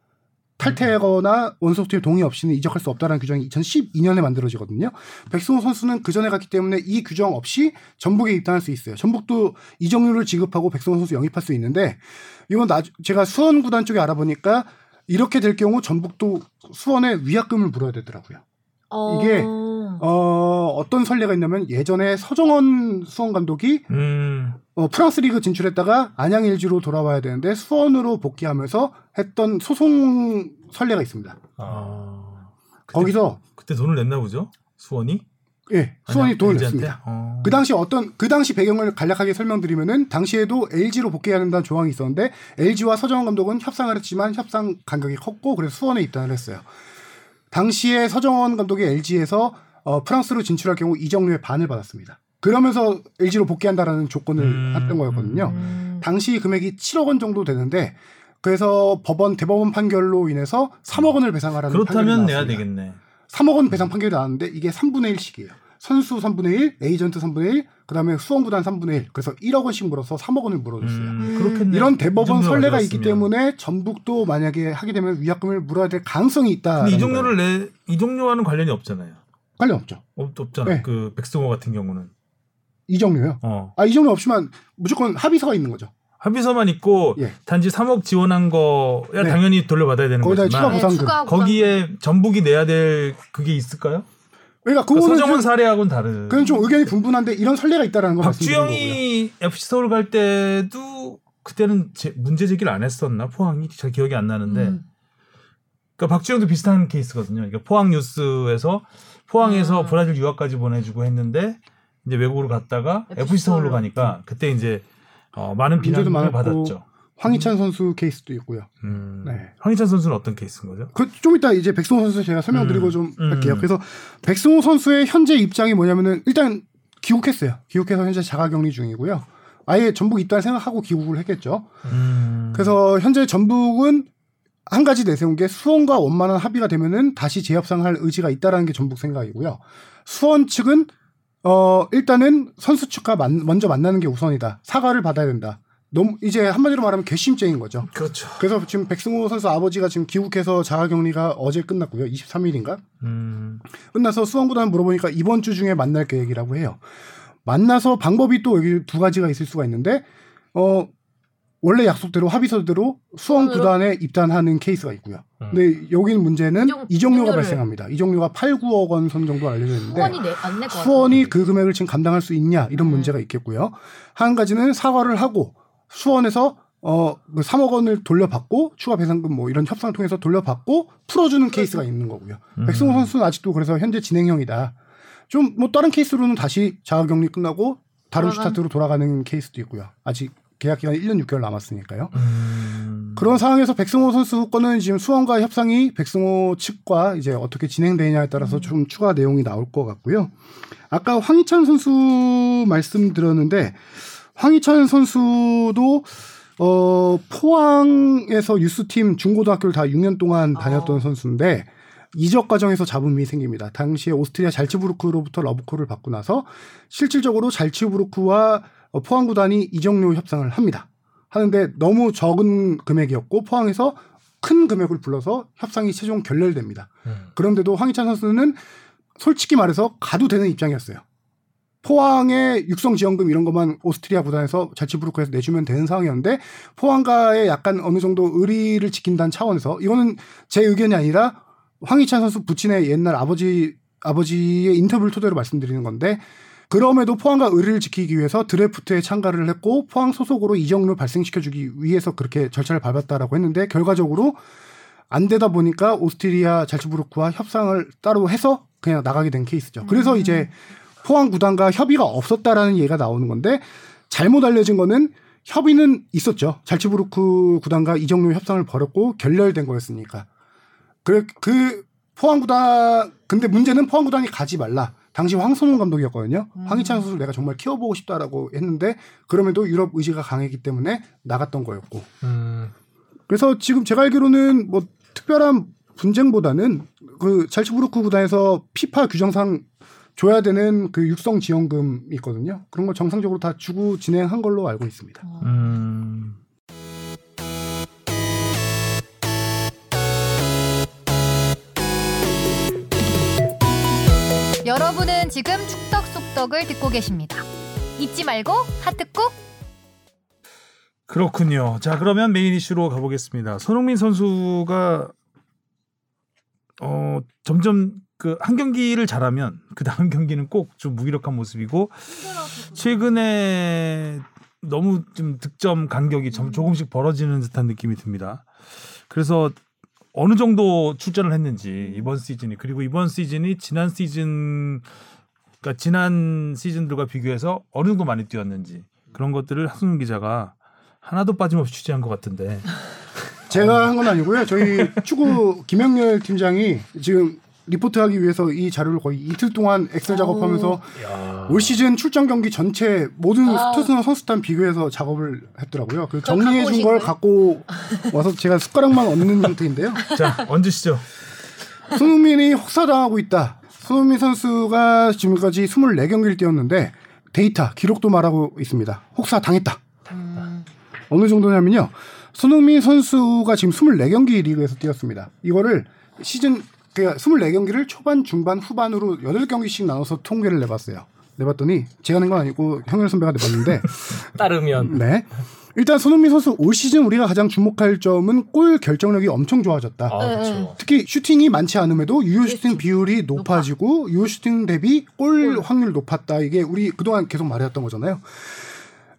탈퇴하거나 원소속팀 동의 없이는 이적할 수 없다는 규정이 2012년에 만들어지거든요. 백승호 선수는 그 전에 갔기 때문에 이 규정 없이 전북에 입단할 수 있어요. 전북도 이적료를 지급하고 백승호 선수 영입할 수 있는데 이건 나 제가 수원 구단 쪽에 알아보니까 이렇게 될 경우 전북도 수원에 위약금을 물어야 되더라고요. 어. 이게 어, 어떤 선례가 있냐면 예전에 서정원 수원 감독이 음. 어, 프랑스 리그 진출했다가 안양 LG로 돌아와야 되는데 수원으로 복귀하면서 했던 소송 선례가 있습니다. 아. 그때, 거기서 그때 돈을 냈나 보죠? 수원이? 예, 수원이 돈을 LG 한테? 냈습니다. 어. 그 당시 어떤 그 당시 배경을 간략하게 설명드리면은 당시에도 LG로 복귀해야 된다는 조항이 있었는데 LG와 서정원 감독은 협상을 했지만 협상 간격이 컸고 그래서 수원에 입단을 했어요. 당시에 서정원 감독이 LG에서 어, 프랑스로 진출할 경우 이적료의 반을 받았습니다. 그러면서 LG로 복귀한다라는 조건을 음, 했던 거였거든요. 음. 당시 금액이 7억 원 정도 되는데 그래서 법원 대법원 판결로 인해서 3억 원을 배상하라는 그렇다면 내야. 되겠네. 3억 원 배상 판결이 나왔는데 이게 3분의 1씩이에요. 선수 3분의 1, 에이전트 3분의 1, 그다음에 수원구단 3분의 1. 그래서 1억 원씩 물어서 3억 원을 물어줬어요. 음, 그렇겠네. 이런 이 대법원 선례가 있기. 때문에 전북도 만약에 하게 되면 위약금을 물어야 될 가능성이 있다. 근데 이적료를 내 이 종료와는 관련이 없잖아요. 관련 없죠. 없, 없잖아. 네. 그 백승호 같은 경우는. 이정료요. 어. 아 이정료 없으면 무조건 합의서가 있는 거죠. 합의서만 있고 예. 단지 3억 지원한 거야 네. 당연히 돌려받아야 되는 거지만 추가 보상금. 추가 거기에 전북이 내야 될 그게 있을까요? 그러니까 그 그거는 서정원 좀, 사례하고는 다른. 그건 좀 의견이 분분한데 이런 선례가 있다라는 거. 박주영이 FC 서울 갈 때도 그때는 제, 문제 제기를 안 했었나 포항이 잘 기억이 안 나는데 음. 그러니까 박주영도 비슷한 케이스거든요. 그러니까 포항 뉴스에서 포항에서 아. 브라질 유학까지 보내주고 했는데 이제 외국으로 갔다가 FC 서울로 서울로. 가니까 그때 이제 어, 많은 비난을. 받았죠. 황희찬 선수 케이스도 있고요. 음. 네. 황희찬 선수는 어떤 케이스인 거죠? 그 좀 이따 이제 백승호 선수 제가 설명드리고 음, 좀 음. 할게요. 그래서 백승호 선수의 현재 입장이 뭐냐면은 일단 귀국했어요. 귀국해서 현재 자가격리 중이고요. 아예 전북 입단 생각하고 귀국을 했겠죠. 음. 그래서 현재 전북은 한 가지 내세운 게 수원과 원만한 합의가 되면은 다시 재협상할 의지가 있다라는 게 전북 생각이고요. 수원 측은 어 일단은 선수 측과 만- 먼저 만나는 게 우선이다. 사과를 받아야 된다. 너무 이제 한마디로 말하면 괘씸죄인 거죠. 그렇죠. 그래서 지금 백승호 선수 아버지가 지금 귀국해서 자가격리가 어제 끝났고요. 23일인가? 음. 끝나서 수원구단 물어보니까 이번 주 중에 만날 계획이라고 해요. 만나서 방법이 또 여기 두 가지가 있을 수가 있는데 어 원래 약속대로 합의서대로 수원 구단에 입단하는 케이스가 있고요. 음. 근데 여기는 문제는 이종- 이적료를- 발생합니다. 이적료가 8, 9억 원 선 정도 알려져 있는데 수원이 내. 수원이 그 금액을 지금 감당할 수 있냐 이런 음. 문제가 있겠고요. 한 가지는 사과를 하고 수원에서 어 그 3억 원을 돌려받고 추가 배상금 뭐 이런 협상을 통해서 돌려받고 풀어주는 케이스가 있는 거고요. 음. 백승호 선수는 아직도 그래서 현재 진행형이다. 좀 뭐 다른 케이스로는 다시 자가격리 끝나고 다른 돌아간- 슈타트로 돌아가는 케이스도 있고요. 아직 계약 기간이 1년 6개월 남았으니까요. 음. 그런 상황에서 백승호 선수 거는 지금 수원과 협상이 백승호 측과 이제 어떻게 진행되냐에 따라서 좀 추가 내용이 나올 것 같고요. 아까 황희찬 선수 말씀드렸는데 황희찬 선수도 어 포항에서 유스팀 중고등학교를 다 6년 동안 다녔던 아. 선수인데 이적 과정에서 잡음이 생깁니다. 당시에 오스트리아 잘츠부르크로부터 러브콜을 받고 나서 실질적으로 잘츠부르크와 어, 포항 구단이 이적료 협상을 합니다. 하는데 너무 적은 금액이었고 포항에서 큰 금액을 불러서 협상이 최종 결렬됩니다. 음. 그런데도 황희찬 선수는 솔직히 말해서 가도 되는 입장이었어요. 포항의 육성 지원금 이런 것만 오스트리아 구단에서 자치부르크에서 내주면 되는 상황이었는데 포항과의 약간 어느 정도 의리를 지킨다는 차원에서 이거는 제 의견이 아니라 황희찬 선수 부친의 옛날 아버지 아버지의 인터뷰를 토대로 말씀드리는 건데 그럼에도 포항과 의리를 지키기 위해서 드래프트에 참가를 했고 포항 소속으로 이적료 발생시켜주기 위해서 그렇게 절차를 밟았다라고 했는데 결과적으로 안 되다 보니까 오스트리아 잘츠부르크와 협상을 따로 해서 그냥 나가게 된 케이스죠. 그래서 음. 이제 포항 구단과 협의가 없었다라는 얘기가 나오는 건데 잘못 알려진 거는 협의는 있었죠. 잘츠부르크 구단과 이적료 협상을 벌였고 결렬된 거였으니까. 그래 그 포항 구단 근데 문제는 포항 구단이 가지 말라. 당시 황선홍 감독이었거든요. 음. 황희찬 선수를 내가 정말 키워보고 싶다라고 했는데 그럼에도 유럽 의지가 강했기 때문에 나갔던 거였고. 음. 그래서 지금 제가 알기로는 뭐 특별한 분쟁보다는 그 잘츠부르크 구단에서 피파 규정상 줘야 되는 그 육성 지원금이 있거든요. 그런 걸 정상적으로 다 주고 진행한 걸로 알고 있습니다. 음. 여러분은 지금 축덕 속덕을 듣고 계십니다. 잊지 말고 하트 꾹. 그렇군요. 자, 그러면 메인 이슈로 가보겠습니다. 손흥민 선수가 어 점점 그 한 경기를 잘하면 그 다음 경기는 꼭 좀 무기력한 모습이고 최근에 너무 좀 득점 간격이 점 조금씩 벌어지는 듯한 느낌이 듭니다. 그래서 어느 정도 출전을 했는지 이번 시즌이 그리고 이번 시즌이 지난 시즌 그러니까 지난 시즌들과 비교해서 어느 정도 많이 뛰었는지 그런 것들을 하승훈 기자가 하나도 빠짐없이 취재한 것 같은데 제가 한 건 아니고요. 저희 축구 김영렬 팀장이 지금 리포트하기 위해서 이 자료를 거의 이틀 동안 엑셀 작업하면서 야. 올 시즌 출전 경기 전체 모든 아. 투수나 선수단 비교해서 작업을 했더라고요. 그 정리해 준 걸 갖고 와서 제가 숟가락만 얹는 상태인데요. 자 얹으시죠. 손흥민이 혹사당하고 있다. 손흥민 선수가 지금까지 24경기를 뛰었는데 데이터 기록도 말하고 있습니다. 혹사 당했다. 음. 어느 정도냐면요. 손흥민 선수가 지금 24경기 리그에서 뛰었습니다. 이거를 시즌 그러니까 24경기를 초반, 중반, 후반으로 8경기씩 나눠서 통계를 내봤어요. 내봤더니 제가 낸 건 아니고 형열 선배가 내봤는데 따르면 네. 일단 손흥민 선수 올 시즌 우리가 가장 주목할 점은 골 결정력이 엄청 좋아졌다. 아 네, 그렇죠. 특히 슈팅이 많지 않음에도 유효 슈팅 비율이 높아지고 유효 슈팅 대비 골 확률 높았다. 이게 우리 그동안 계속 말해왔던 거잖아요.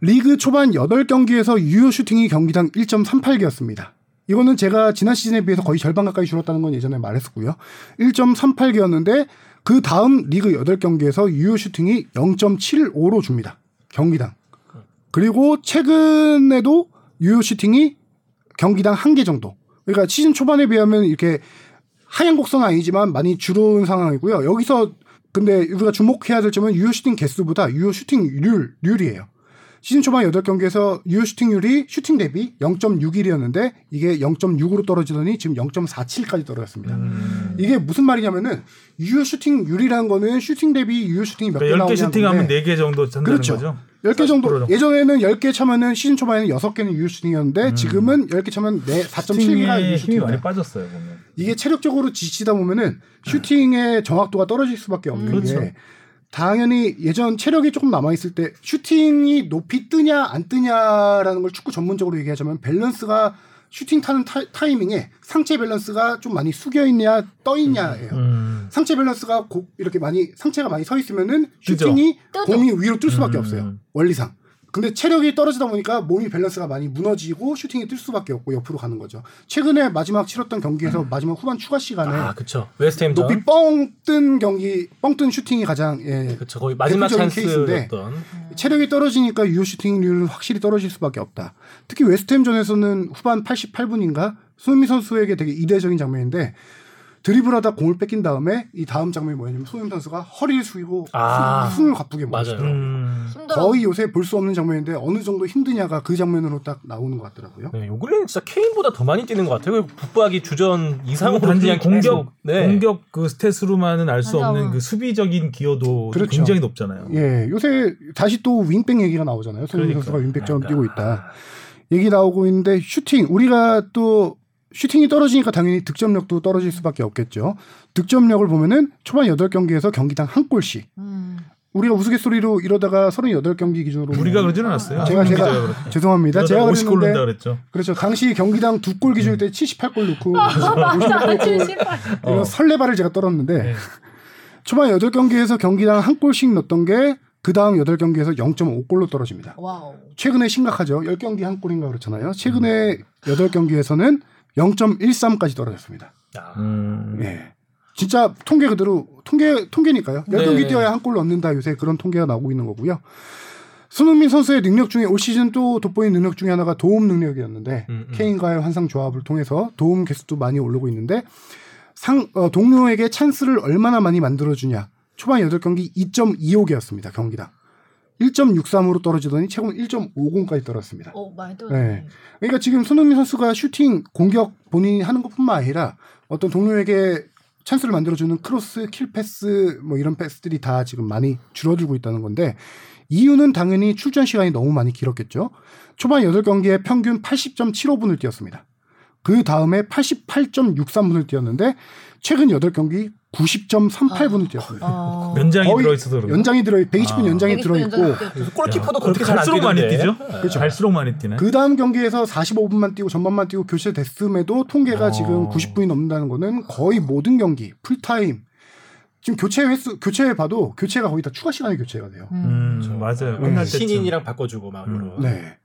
리그 초반 8경기에서 유효 슈팅이 경기당 1.38개였습니다. 이거는 제가 지난 시즌에 비해서 거의 절반 가까이 줄었다는 건 예전에 말했었고요. 1.38개였는데 그 다음 리그 8경기에서 유효 슈팅이 0.75로 줍니다. 경기당. 그리고 최근에도 유효 슈팅이 경기당 한 개 정도. 그러니까 시즌 초반에 비하면 이렇게 하향 곡선은 아니지만 많이 줄어든 상황이고요. 여기서 근데 우리가 주목해야 될 점은 유효 슈팅 개수보다 유효 슈팅률 률이에요. 시즌 초반 8경기에서 유효 슈팅률이 슈팅 대비 0.61이었는데 이게 0.6으로 떨어지더니 지금 0.47까지 떨어졌습니다. 음. 이게 무슨 말이냐면은 유효 슈팅률이라는 거는 슈팅 대비 유효 슈팅이 몇개 그러니까 10개 나오냐는 슈팅하면 건데 4개 정도 찬다는 그렇죠. 거죠. 10개 40% 정도 정도. 예전에는 10개 차면은 시즌 초반에는 6개는 유효 슈팅이었는데 지금은 10개 차면 네 4.7개가 슈팅에 유효 슈팅이에요. 많이 빠졌어요 보면. 이게 체력적으로 지치다 보면은 슈팅의 정확도가 떨어질 수밖에 없는 그렇죠. 게 당연히 예전 체력이 조금 남아 있을 때 슈팅이 높이 뜨냐 안 뜨냐라는 걸 축구 전문적으로 얘기하자면 밸런스가 슈팅 타는 타, 이밍에 상체 밸런스가 좀 많이 숙여 있냐 떠 있냐예요. 음. 상체 밸런스가 고- 이렇게 많이 상체가 많이 서 있으면은. 슈팅이 뜨죠. 공이 위로 뜰 수밖에 음. 없어요. 원리상. 근데 체력이 떨어지다 보니까 몸이 밸런스가 많이 무너지고 슈팅이 뜰 수밖에 없고 옆으로 가는 거죠. 최근에 마지막 치렀던 경기에서 마지막 후반 추가 시간에 아 그쵸. 웨스트햄전. 높이 뻥 뜬 경기, 뻥 뜬 슈팅이 가장 예, 그쵸. 거의 마지막 케이스인데 찬스였던. 체력이 떨어지니까 유효 슈팅률은 확실히 떨어질 수밖에 없다. 특히 웨스트햄전에서는 후반 88분인가? 손흥민 선수에게 되게 이례적인 장면인데 드리블하다 공을 뺏긴 다음에 이 다음 장면이 뭐냐면 손흥민 선수가 허리를 숙이고 아. 숨, 을 가쁘게 맞아요. 멈추죠. 음. 거의 요새 볼 수 없는 장면인데 어느 정도 힘드냐가 그 장면으로 딱 나오는 것 같더라고요. 네, 요 근래는 진짜 케인보다 더 많이 뛰는 것 같아요. 그 북박이 주전 이상으로 단지 그냥 공격 네. 공격 그 스탯으로만은 알 수. 없는 그 수비적인 기여도 그렇죠. 굉장히 높잖아요. 예, 요새 다시 또 윙백 얘기가 나오잖아요. 손흥민 그러니까요. 선수가 윙백처럼 그러니까. 뛰고 있다. 얘기 나오고 있는데 슈팅 우리가 또 슈팅이 떨어지니까 당연히 득점력도 떨어질 수밖에 없겠죠. 득점력을 보면은 초반 8경기에서 경기당 한 골씩. 음. 우리가 우스갯소리로 이러다가 38경기 기준으로 우리가 그러진 않았어요. 제가 제가. 죄송합니다. 제가 그러다가 50골 넣는다 그랬는데 그랬죠. 그렇죠. 당시 경기당 두 골 기준일 때 78골 넣고 맞아, 58골 78. 이런 설레발을 제가 떨었는데 네. 초반 8경기에서 경기당 한 골씩 넣었던 게 그 다음 8경기에서 0.5골로 떨어집니다. 와우. 최근에 심각하죠. 10경기 한 골인가 그렇잖아요. 최근에 8경기에서는 0.13까지 떨어졌습니다. 아, 음. 예. 진짜 통계 그대로 통계 통계니까요. 10경기 네. 뛰어야 한 골 넣는다. 요새 그런 통계가 나오고 있는 거고요. 손흥민 선수의 능력 중에 올 시즌 또 돋보인 능력 중에 하나가 도움 능력이었는데 음, 음. 케인과의 환상 조합을 통해서 도움 개수도 많이 오르고 있는데 상 어, 동료에게 찬스를 얼마나 많이 만들어 주냐. 초반 8경기 2.25개였습니다. 경기당. 1.63으로 떨어지더니 최근은 1.50까지 떨어졌습니다. 어, 많이 네. 떨어졌네. 그러니까 지금 손흥민 선수가 슈팅 공격 본인이 하는 것뿐만 아니라 어떤 동료에게 찬스를 만들어주는 크로스, 킬 패스 뭐 이런 패스들이 다 지금 많이 줄어들고 있다는 건데 이유는 당연히 출전 시간이 너무 많이 길었겠죠. 초반 8경기에 평균 80.75분을 뛰었습니다. 그 다음에 88.63분을 뛰었는데 최근 8경기 90.38분을 뛰었습니다. 어. 연장이 거의 들어 있어서 그런가? 연장이 들어 120분 아. 연장이 120분 들어 있고 연장이 그래서 골키퍼도 그렇게 야, 잘안 갈수록 많이 뛰는데. 뛰죠. 그렇죠. 갈수록 많이 뛰네. 그 다음 경기에서 45분만 뛰고 전반만 뛰고 교체됐음에도 통계가 어. 지금 90분이 넘는다는 거는 거의 모든 경기 풀타임 지금 교체 횟수 교체 봐도 교체가 거의 다 추가 시간에 교체가 돼요. 음, 그렇죠. 맞아요. 음. 신인이랑 바꿔주고 막 음. 이런. 네.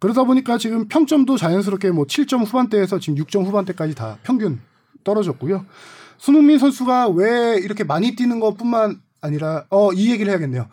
그러다 보니까 지금 평점도 자연스럽게 뭐 7점 후반대에서 지금 6점 후반대까지 다 평균 떨어졌고요. 손흥민 선수가 왜 이렇게 많이 뛰는 것뿐만 아니라 어 이 얘기를 해야겠네요.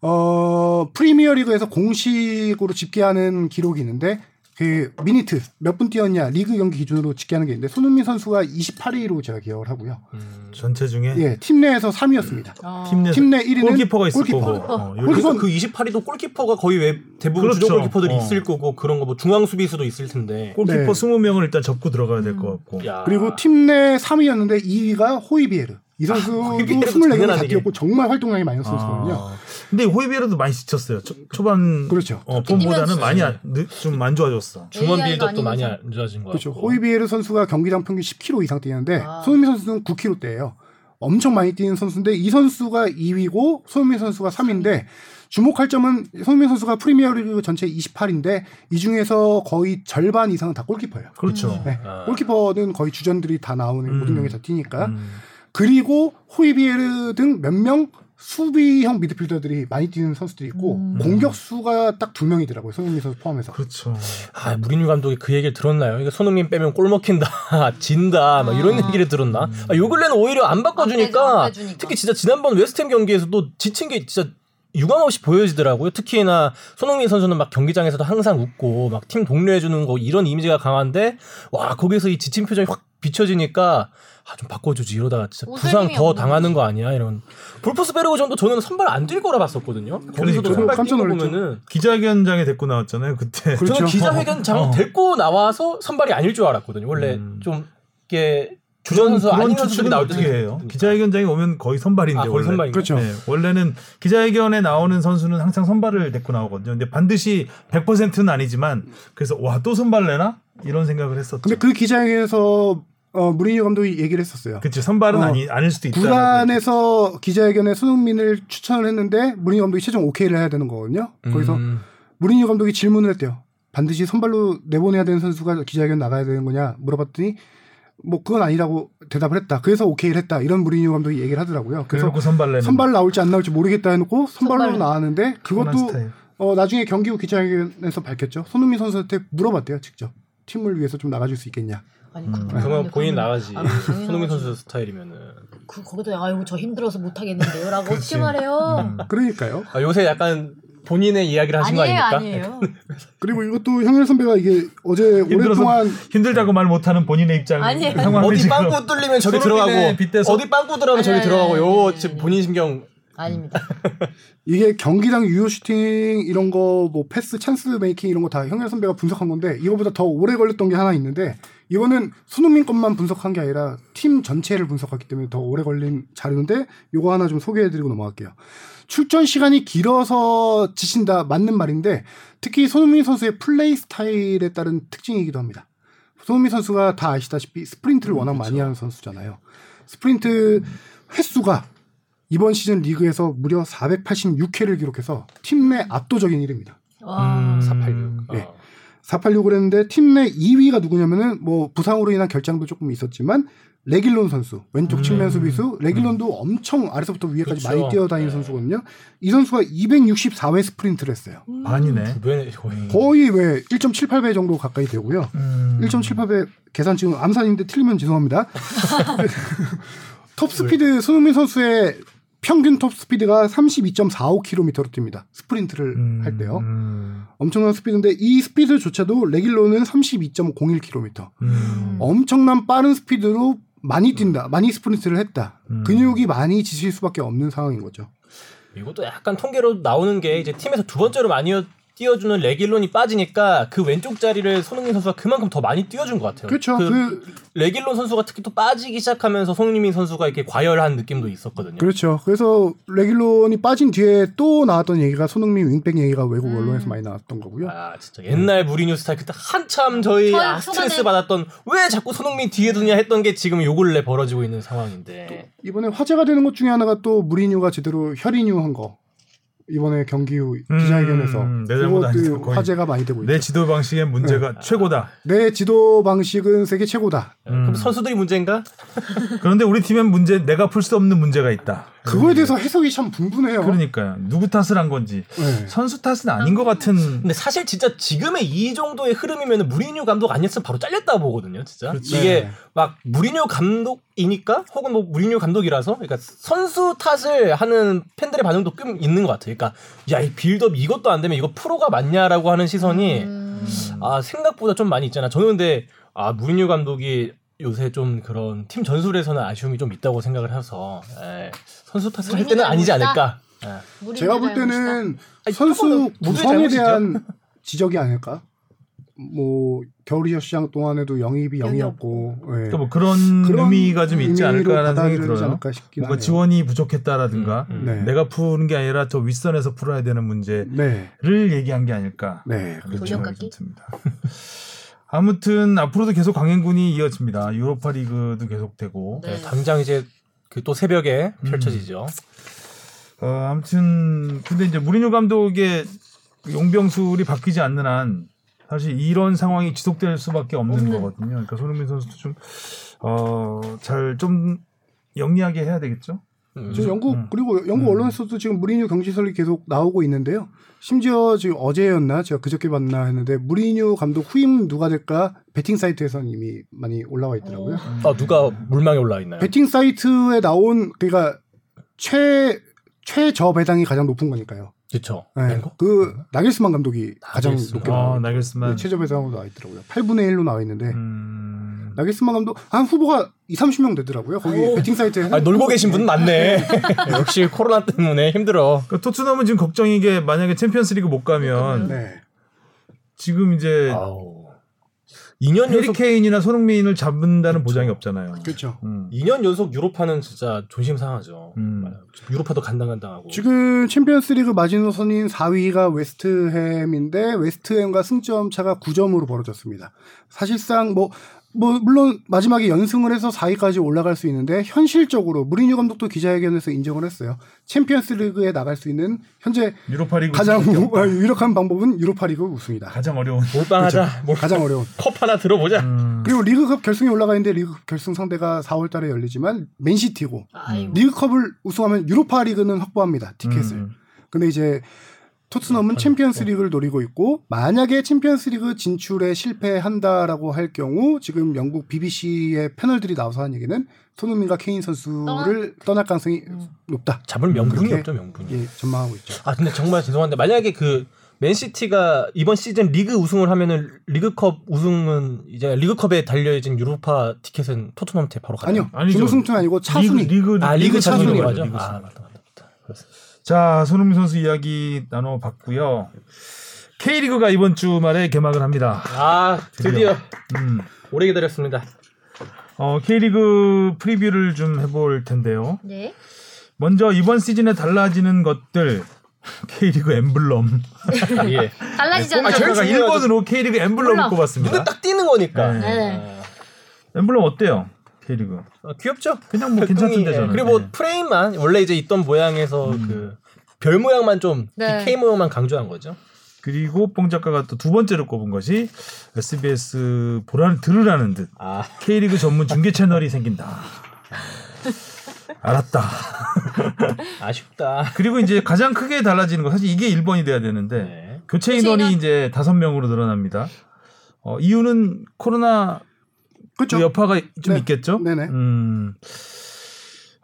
어 프리미어리그에서 공식으로 집계하는 기록이 있는데 그 미니트 몇 분 뛰었냐 리그 경기 기준으로 집계하는 게 있는데 손흥민 선수가 28위로 제가 기억을 하고요. 음. 전체 중에 예, 팀 내에서 3위였습니다. 어. 팀내팀내 1위는 골키퍼가 있을 골키퍼. 거고. 어, 골키퍼. 그 28위도 골키퍼가 거의 왜 대부분 그렇죠. 주전 골키퍼들이 어. 있을 거고 그런 거 뭐 중앙 수비수도 있을 텐데. 골키퍼 네. 20명을 일단 접고 들어가야 될 것 같고. 야. 그리고 팀 내 3위였는데 2위가 호이비에르. 이 선수도 호이비에르도 24경기 장난 다. 뛰었고 정말 활동량이 많은 선수거든요. 아. 근데 호이비에르도 많이 지쳤어요. 초, 초반 그렇죠. 어, 폼보다는. 많이 안, 좀안 좋아졌어. 중원 빌드업도 많이. 안 좋아진 거 그렇죠. 같고. 호이비에르 선수가 경기당 평균 10kg 이상 뛰는데 아. 손흥민 선수는 9kg대예요. 엄청 많이 뛰는 선수인데 이 선수가 2위고 손흥민 선수가 3위인데 주목할 점은 손흥민 선수가 프리미어리그 전체 28인데 이 중에서 거의 절반 이상은 다 골키퍼예요. 그렇죠. 네. 아. 골키퍼는 거의 주전들이 다 나오는 모든 음. 경기 다 뛰니까 음. 그리고 호이비에르 등 몇명 수비형 미드필더들이 많이 뛰는 선수들이 있고 음. 공격수가 딱 두 명이더라고요 손흥민 선수 포함해서 그렇죠. 아, 무리뉴 감독이 그 얘기를 들었나요? 이거 손흥민 빼면 골 먹힌다, 진다, 막 이런 아. 얘기를 들었나? 아, 요 근래는 오히려 안 바꿔주니까, 안 빼주니까. 특히 진짜 지난번 웨스트햄 경기에서도 지친 게 진짜 유감없이 보여지더라고요. 특히나 손흥민 선수는 막 경기장에서도 항상 웃고 막팀 독려해주는 거 이런 이미지가 강한데 와 거기서 이 지친 표정이 확 비춰지니까 아 좀 바꿔주지 이러다가 진짜 부상 더 당하는 거 아니야 이런 볼프스 베르고전도 저는 선발 안 뛸 거라 봤었거든요. 거기서도. 선발 깜짝. 보면은 기자회견장에 데리고 나왔잖아요. 그때. 그렇죠. 저는 기자회견장 어. 데리고 나와서 선발이 아닐 줄 알았거든요. 원래 음. 좀 이게 주전 선수 그런 추측은 나올 어떻게 때도 해요? 기자회견장에 오면 거의 선발인데 아, 거의 원래. 선발인가요? 그렇죠. 네, 원래는 기자회견에 나오는 선수는 항상 선발을 데리고 나오거든요. 근데 반드시 100%는 아니지만 그래서 와 또 선발 내나 이런 생각을 했었죠. 근데 그 기자회견에서 어, 무리뉴 감독이 얘기를 했었어요. 그치 선발은 어, 아니 아닐 수도 있다. 구단에서 기자회견에 손흥민을 추천을 했는데 무리뉴 감독이 최종 오케이를 해야 되는 거거든요. 거기서 음. 무리뉴 감독이 질문을 했대요. 반드시 선발로 내보내야 되는 선수가 기자회견 나가야 되는 거냐 물어봤더니 뭐 그건 아니라고 대답을 했다. 그래서 오케이를 했다. 이런 무리뉴 감독이 얘기를 하더라고요. 그래서 그 선발 선발 나올지 안 나올지 모르겠다 해놓고 선발로 선발. 나왔는데 그것도. 어, 나중에 경기 후 기자회견에서 밝혔죠. 손흥민 선수한테 물어봤대요. 직접 팀을 위해서 좀 나가줄 수 있겠냐. 아니 음. 그, 그러면 본인 나가지. 아, 손흥민. 선수 스타일이면은. 그 거기다 아이고 저 힘들어서 못 하겠는데요라고 어떻게. 말해요? 음. 그러니까요. 아, 요새 약간 본인의 이야기를 하신 아니에요, 거 아닙니까? 아니에요. 그리고 이것도 형일 선배가 이게 어제 오랫동안 힘들다고 말 못하는 본인의 입장 아니에요. 상황을 어디 빵꾸 뚫리면 저기 들어가고 빗대서- 어디 빵꾸 들어가면 저기 들어가고 요. 본인 신경 아닙니다. 이게 경기당 유효 슈팅 이런 거 뭐 패스 찬스 메이킹 이런 거 다 형일 선배가 분석한 건데 이거보다 더 오래 걸렸던 게 하나 있는데 이거는 손흥민 것만 분석한 게 아니라 팀 전체를 분석했기 때문에 더 오래 걸린 자료인데 이거 하나 좀 소개해드리고 넘어갈게요. 출전 시간이 길어서 지친다 맞는 말인데 특히 손흥민 선수의 플레이 스타일에 따른 특징이기도 합니다. 손흥민 선수가 다 아시다시피 스프린트를 워낙 많이 하는 선수잖아요. 스프린트 횟수가 이번 시즌 리그에서 무려 486회를 기록해서 팀 내 압도적인 1위입니다. 와. 음. 486. 예. 486을 했는데 팀 내 2위가 누구냐면은 뭐 부상으로 인한 결장도 조금 있었지만 레길론 선수 왼쪽 측면 수비수 레길론도 엄청 아래서부터 위에까지 그쵸. 많이 뛰어다니는 네. 선수거든요. 이 선수가 264회 스프린트를 했어요. 반이네. 두 배는 거의. 거의 왜 1.78배 정도 가까이 되고요. 음. 1.78배 계산 지금 암산인데 틀리면 죄송합니다. 톱 스피드 손흥민 선수의 평균 톱 스피드가 32.45km로 뜁니다. 스프린트를 음. 할 때요. 음. 엄청난 스피드인데 이 스피드조차도 레길론은 32.01km. 음. 엄청난 빠른 스피드로 많이 뛴다. 많이 스프린트를 했다. 음. 근육이 많이 지칠 수밖에 없는 상황인 거죠. 이것도 약간 통계로 나오는 게 이제 팀에서 두 번째로 많이 뛰어주는 레길론이 빠지니까 그 왼쪽 자리를 손흥민 선수가 그만큼 더 많이 뛰어준 것 같아요. 그렇죠. 그 그, 레길론 선수가 특히 또 빠지기 시작하면서 손흥민 선수가 이렇게 과열한 느낌도 있었거든요. 그렇죠. 그래서 레길론이 빠진 뒤에 또 나왔던 얘기가 손흥민 윙백 얘기가 외국 음. 언론에서 많이 나왔던 거고요. 아 진짜 옛날 무리뉴 스타일 그때 한참 저희 아, 스트레스 받았던 왜 자꾸 손흥민 뒤에 두냐 했던 게 지금 요 근래 벌어지고 있는 상황인데 이번에 화제가 되는 것 중에 하나가 또 무리뉴가 제대로 혈인유 한 거. 이번에 경기 후 기자회견에서 음. 그것도 화제가 많이 되고 있죠. 내 지도 방식의 문제가 최고다. 내 지도 방식은 세계 최고다. 음. 그럼 선수들이 문제인가? 그런데 우리 팀엔 문제 내가 풀 수 없는 문제가 있다. 그거에 대해서 해석이 참 분분해요. 그러니까요. 누구 탓을 한 건지 네. 선수 탓은 아닌 것 같은. 근데 사실 진짜 지금의 이 정도의 흐름이면 무리뉴 감독 아니었으면 바로 잘렸다 보거든요, 진짜. 그렇지. 이게 네. 막 무리뉴 감독이니까 혹은 뭐 무리뉴 감독이라서 그러니까 선수 탓을 하는 팬들의 반응도 꽤 있는 것 같아요. 그러니까 야 이 빌드업 이것도 안 되면 이거 프로가 맞냐라고 하는 시선이 음. 아 생각보다 좀 많이 있잖아. 저는 근데 아 무리뉴 감독이 요새 좀 그런 팀 전술에서는 아쉬움이 좀 있다고 생각을 해서 에, 선수 탓을 할 때는 아니지? 않을까. 예. 제가 볼. 때는 아니, 선수 구성에. 대한 지적이 아닐까? 뭐 겨울이적 시장 동안에도 영입이 영이 0이었고 예. 그러니까 뭐 그런, 그런 의미가 좀 있지 않을까라는 생각이 들어요. 않을까 싶긴 뭔가 하네요. 지원이 부족했다라든가 음, 음. 네. 내가 푸는 게 아니라 저 윗선에서 풀어야 되는 문제를 네. 얘기한 게 아닐까. 네. 그런 돌려깎기? 아무튼 앞으로도 계속 강행군이 이어집니다. 유로파 리그도 계속되고. 네. 네, 당장 이제 그 또 새벽에 펼쳐지죠. 어, 아무튼 근데 이제 무리뉴 감독의 용병술이 바뀌지 않는 한 사실 이런 상황이 지속될 수밖에 없는 없는. 거거든요. 그러니까 손흥민 선수도 좀 어 잘 좀 영리하게 해야 되겠죠. 음. 지금 영국 음. 그리고 영국 음. 언론에서도 지금 무리뉴 경질설이 계속 나오고 있는데요. 심지어 지금 어제였나 제가 그저께 봤나 했는데 무리뉴 감독 후임 누가 될까 베팅 사이트에서는 이미 많이 올라와 있더라고요. 아 누가 물망에 올라 있나요? 베팅 사이트에 나온 그러니까 최 최저 배당이 가장 높은 거니까요. 그렇죠. 네. 그 나겔스만 감독이 가장 나겔스만. 높게 아 나겔스만. 네, 최저 배당으로 나와 있더라고요. 8분의 1로 나와 있는데 음, 나겔스만 감독 한 후보가 2, 30명 되더라고요. 거기 오. 베팅 사이트에 아, 놀고 계신 분 많네. 역시 코로나 때문에 힘들어. 그러니까 토트넘은 지금 걱정인 게 만약에 챔피언스리그 못 가면 네. 지금 이제 아우. 2년 해리 연속 케인이나 손흥민을 잡는다는 보장이 없잖아요. 그렇죠. 음. 2년 연속 유로파는 진짜 조심상하죠. 음. 유로파도 간당간당하고. 지금 챔피언스리그 마지노선인 4위가 웨스트햄인데 웨스트햄과 승점 차가 9점으로 벌어졌습니다. 사실상 뭐, 뭐 물론 마지막에 연승을 해서 4위까지 올라갈 수 있는데 현실적으로 무리뉴 감독도 기자회견에서 인정을 했어요. 챔피언스리그에 나갈 수 있는 현재 유로파리그 가장 없다. 유력한 방법은 유로파리그 우승이다. 가장 어려운. 몰빵하자. 몰- 가장 어려운. 컵 하나 들어보자. 음. 그리고 리그컵 결승에 올라가 있는데 리그컵 결승 상대가 4월달에 열리지만 맨시티고 아이고. 리그컵을 우승하면 유로파리그는 확보합니다 티켓을. 음. 근데 이제 토트넘은 챔피언스 리그를 노리고 있고 만약에 챔피언스 리그 진출에 실패한다라고 할 경우 지금 영국 BBC의 패널들이 나와서 한 얘기는 손흥민과 케인 선수를 떠날 가능성이 음. 높다. 잡을 명분이 없죠, 명분이. 예, 전망하고 있죠. 아 근데 정말 죄송한데 만약에 그 맨시티가 이번 시즌 리그 우승을 하면은 리그컵 우승은 이제 리그컵에 달려진 유로파 티켓은 토트넘한테 바로 가요. 아니요, 아니죠. 준우승팀은 아니고 차순위. 리그, 리그, 아 리그 리그 차순위 맞아. 리그 아. 맞다 맞다 맞다. 그렇습니다. 자, 손흥민 선수 이야기 나눠봤고요. K리그가 이번 주말에 개막을 합니다. 아 드디어 음. 오래 기다렸습니다. 어, K리그 프리뷰를 좀 해볼 텐데요. 네. 먼저 이번 시즌에 달라지는 것들 K리그 엠블럼. 예. 달라지잖아요. 아, 제일 제가 중요하죠. 1번으로 K리그 엠블럼을 몰라. 꼽았습니다. 눈에 딱 띄는 거니까. 네. 네. 엠블럼 어때요? K리그. 어, 귀엽죠? 그냥 뭐 괜찮던데 예. 저는. 그리고 뭐 네. 프레임만 원래 이제 있던 모양에서 음. 그별 모양만 좀 네. K 모양만 강조한 거죠. 그리고 뽕 작가가 또 두 번째로 꼽은 것이 SBS 보라를 들으라는 듯 아 K리그 전문 중계 채널이 생긴다. 알았다. 아쉽다. 그리고 이제 가장 크게 달라지는 거 사실 이게 1번이 돼야 되는데 네. 교체 교체 인원이 인원. 이제 다섯 명으로 늘어납니다. 어, 이유는 코로나 그렇죠. 그 여파가 좀 네. 있겠죠. 네네. 음.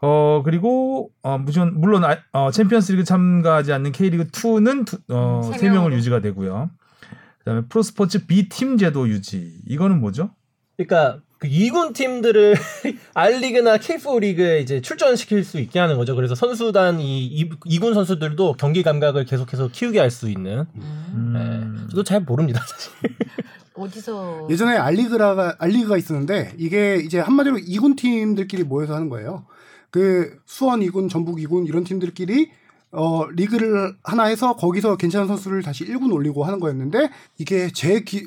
어 그리고 어 물론 물론 아, 어, 챔피언스리그 참가하지 않는 K리그 2는 두, 어, 음, 세세 명을. 유지가 되고요. 그다음에 프로스포츠 B 팀 제도 유지. 이거는 뭐죠? 그러니까 그 2군 팀들을 R리그나 K4 리그에 이제 출전시킬 수 있게 하는 거죠. 그래서 선수단 이 2군 선수들도 경기 감각을 계속해서 키우게 할 수 있는. 음. 음. 네. 저도 잘 모릅니다, 사실. 어디서 예전에 알리그라가 알리그가 있었는데 이게 이제 한마디로 2군 팀들끼리 모여서 하는 거예요. 그 수원 2군, 전북 2군 이런 팀들끼리 어 리그를 하나 해서 거기서 괜찮은 선수를 다시 1군 올리고 하는 거였는데 이게 제 기,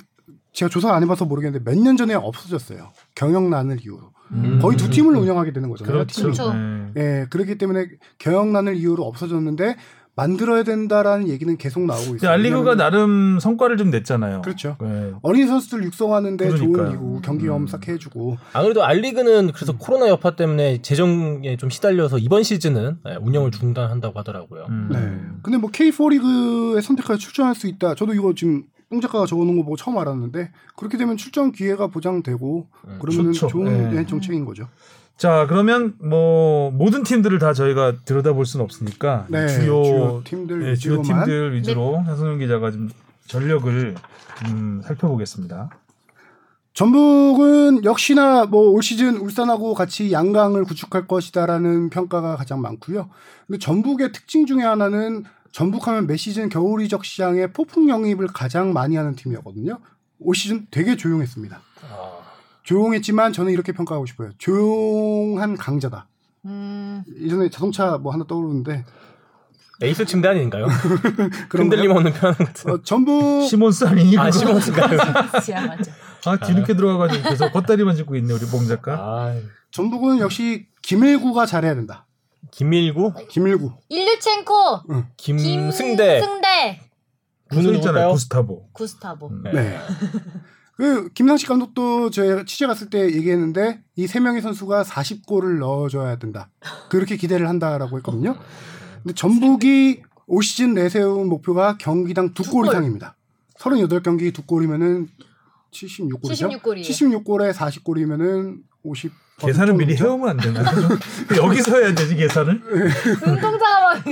제가 조사 안 해봐서 모르겠는데 몇 년 전에 없어졌어요. 경영난을 이유로 음. 거의 두 팀을 운영하게 되는 거잖아요. 그렇죠. 팀이. 그렇죠. 네. 예, 그렇기 때문에 경영난을 이유로 없어졌는데 만들어야 된다라는 얘기는 계속 나오고 있어요. 알리그가 나름 성과를 좀 냈잖아요. 그렇죠. 네. 어린 선수들 육성하는데 좋은 그러니까요. 리그 경기 음. 엄싹 해주고 안 그래도 R리그는 그래서 코로나 여파 때문에 재정에 좀 시달려서 이번 시즌은 네, 운영을 중단한다고 하더라고요. 음. 네. 근데 뭐 K4 리그에 선택하여 출전할 수 있다. 저도 이거 지금 뽕 작가가 적어놓은 거 보고 처음 알았는데 그렇게 되면 출전 기회가 보장되고 음, 그러면. 좋은 네. 예, 정책인 거죠. 자 그러면 뭐 모든 팀들을 다 저희가 들여다볼 수는 없으니까 네, 주요, 주요 팀들 네, 주요 위주로만. 팀들 위주로 하성윤 기자가 좀 전력을 음, 살펴보겠습니다. 전북은 역시나 뭐 올 시즌 울산하고 같이 양강을 구축할 것이다라는 평가가 가장 많고요. 근데 전북의 특징 중에 하나는 전북하면 매 시즌 겨울 이적 시장에 폭풍 영입을 가장 많이 하는 팀이었거든요. 올 시즌 되게 조용했습니다. 아, 조용했지만 저는 이렇게 평가하고 싶어요. 조용한 강자다. 음, 예전에 자동차 뭐 하나 떠오르는데 에이스 침대 아닌가요? 그런 흔들림? 없는 편 같은. 어, 전북 시몬스 아니니? 아? 시몬스가요? 지야 맞아. 아 뒤늦게 들어와가지고 계속 겉다리만 짚고 있네 우리 봉 작가. 아, 전북은 역시 김일구가 잘해야 된다. 김일구, 김일구. 일류첸코, 김승대, 승대, 써 누구 있잖아요? 구스타보. 구스타보. 음. 네. 그 김상식 감독도 저희가 취재 갔을 때 얘기했는데 이 세 명의 선수가 40골을 넣어줘야 된다. 그렇게 기대를 한다라고 했거든요. 근데 전북이 올 시즌 내세운 목표가 경기당 두두골 골. 이상입니다. 38경기 두 골이면은 76골이죠. 76골이요. 76골에 40골이면은 50 계산을 미리 죠 해오면 안 되나요? 여기서 해야 되지 계산을. 운동장만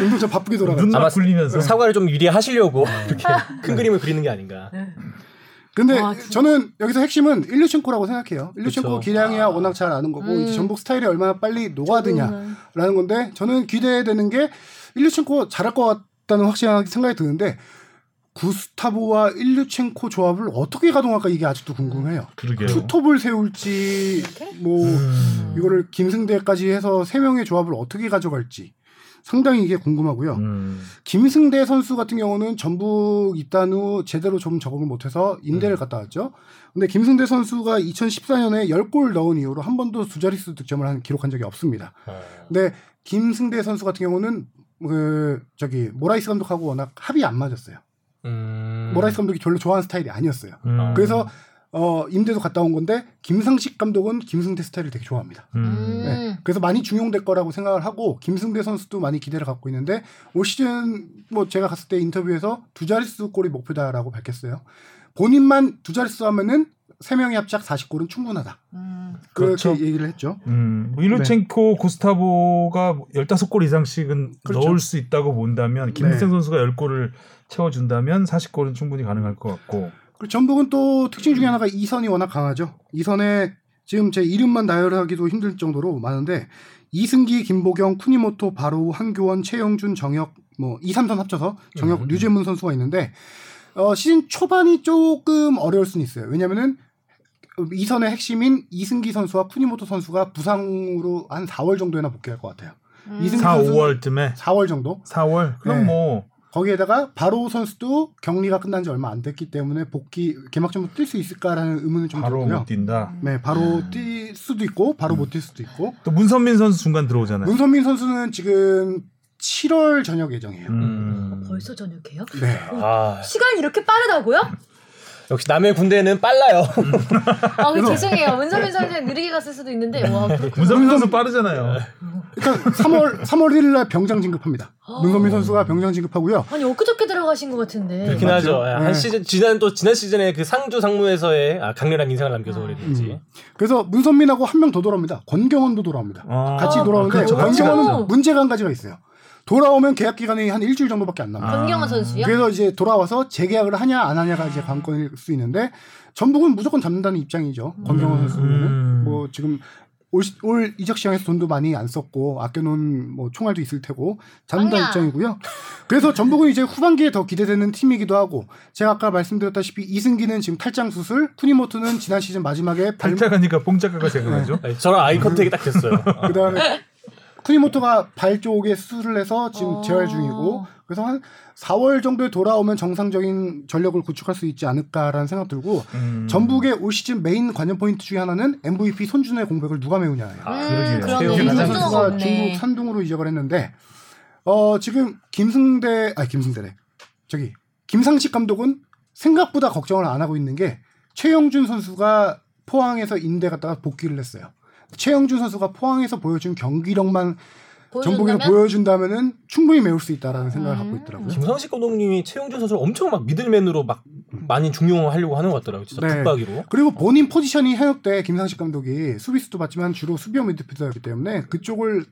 운동 저 바쁘게 돌아가. 눈 아마 막 굴리면서. 사과를 좀 미리 하시려고 이렇게 큰 그림을 그리는 게 아닌가. 근데 와, 진짜. 저는 여기서 핵심은 일류첸코라고 생각해요. 일류첸코. 기량이야 아. 워낙 잘 아는 거고 음. 이제 전북 스타일이 얼마나 빨리 녹아드냐라는 건데 저는 기대되는 게 일류첸코 잘할 것 같다는 확실한 생각이 드는데 구스타보와 일류첸코 조합을 어떻게 가동할까 이게 아직도 궁금해요. 그러게요. 투톱을 세울지? 뭐 음. 이거를 김승대까지 해서 세 명의 조합을 어떻게 가져갈지 상당히 이게 궁금하고요. 음. 김승대 선수 같은 경우는 전북 입단 후 제대로 좀 적응을 못해서 인대를 갔다 왔죠. 근데 김승대 선수가 2014년에 10골 넣은 이후로 한 번도 두 자릿수 득점을 한, 기록한 적이 없습니다. 어. 근데 김승대 선수 같은 경우는 그 저기 모라이스 감독하고 워낙 합이 안 맞았어요. 음. 모라이스 감독이 별로 좋아하는 스타일이 아니었어요. 음. 그래서 어 임대도 갔다 온 건데 김상식 감독은 김승대 스타일을 되게 좋아합니다. 음. 음. 그래서 많이 중용될 거라고 생각을 하고 김승대 선수도 많이 기대를 갖고 있는데 올 시즌 뭐 제가 갔을 때 인터뷰에서 두 자릿수 골이 목표다라고 밝혔어요. 본인만 두 자릿수 하면은 세 명의 합작 40골은 충분하다. 음. 그렇게 그렇죠. 얘기를 했죠. 음, 뭐 일루첸코, 구스타보가 15골 이상씩은 그렇죠. 넣을 수 있다고 본다면 김승 네. 선수가 10골을 채워준다면 40골은 충분히 가능할 것 같고 그리고 전북은 또 특징 중에 하나가 이선이 워낙 강하죠. 이선에 지금 제 이름만 나열하기도 힘들 정도로 많은데 이승기, 김보경, 쿠니모토, 바로, 한교원, 최영준, 정혁 뭐 2, 3선 합쳐서 정혁, 음. 류재문 선수가 있는데 어, 시즌 초반이 조금 어려울 수는 있어요. 왜냐면은 이선의 핵심인 이승기 선수와 쿠니모토 선수가 부상으로 한 4월 정도에나 복귀할 것 같아요. 음. 이승기 4, 선수- 5월쯤에 4월 정도. 4월 그럼 네. 뭐 거기에다가 바로 선수도 격리가 끝난 지 얼마 안 됐기 때문에 복귀 개막전부터 뛸 수 있을까라는 의문이 좀 바로 들고요. 못 뛴다. 네, 바로 뛸 수도 있고 바로 못뛸 수도 있고. 또 문선민 선수 중간 들어오잖아요. 문선민 선수는 지금 7월 저녁 예정이에요. 음. 벌써 저녁이에요? 네. 아, 시간이 이렇게 빠르다고요? 역시 남의 군대는 빨라요. 아, 그 죄송해요. 문선민 선수는 느리게 갔을 수도 있는데, 와. 문선민 선수 빠르잖아요. 그러니까 3월 3월 1일 날 병장 진급합니다. 아. 문선민 선수가 병장 진급하고요. 아니, 엊그저께 들어가신 것 같은데. 그렇긴 맞죠? 하죠. 한 네. 시즌 지난 또 지난 시즌에 그 상주 상무에서의 아, 강렬한 인상을 남겨서 그랬는지. 음. 그래서 문선민하고 한 명 더 돌아옵니다. 권경원도 돌아옵니다. 아, 같이 돌아오는데 그렇죠. 같이 권경원은 가죠. 문제가 한 가지가 있어요. 돌아오면 계약 기간이 한 일주일 정도밖에 안 남아요. 아. 권경원 선수요? 그래서 이제 돌아와서 재계약을 하냐 안 하냐가 이제 관건일 수 있는데 전북은 무조건 잡는다는 입장이죠. 권경원 음. 선수는 음. 뭐 지금 올, 시- 올 이적 시장에서 돈도 많이 안 썼고 아껴놓은 뭐 총알도 있을 테고 아니야. 입장이고요. 그래서 전북은 이제 후반기에 더 기대되는 팀이기도 하고 제가 아까 말씀드렸다시피 이승기는 지금 탈장 수술, 쿠니모토는 지난 시즌 마지막에 발 팔자가니까 뽕짝가가 생각나죠. 아니, 저랑 eye contact이 딱 됐어요. 어. 그다음에 쿠니모토가 발 쪽에 수술을 해서 지금 어. 재활 중이고 그래서 한 4월 정도에 돌아오면 정상적인 전력을 구축할 수 있지 않을까라는 생각 들고 음. 전북의 올 시즌 메인 관전 포인트 중에 하나는 MVP 손준호의 공백을 누가 메우냐예요. 아, 음, 손준호 선수가. 중국 산둥으로 이적을 했는데 어 지금 김승대 아니 김승대래 저기 김상식 감독은 생각보다 걱정을 안 하고 있는 게 최영준 선수가 포항에서 인대 갔다가 복귀를 했어요. 최영준 선수가 포항에서 보여준 경기력만 전북에서 보여준다면? 보여준다면은 충분히 메울 수 있다라는 생각을 음. 갖고 있더라고요. 김상식 감독님이 최용준 선수를 엄청 막 미들맨으로 막 많이 중용하려고 하는 것 같더라고요. 진짜 네. 붙박이로. 그리고 본인 포지션이 현역 때 김상식 감독이 수비수도 봤지만 주로 수비형 미드필더였기 때문에 그쪽을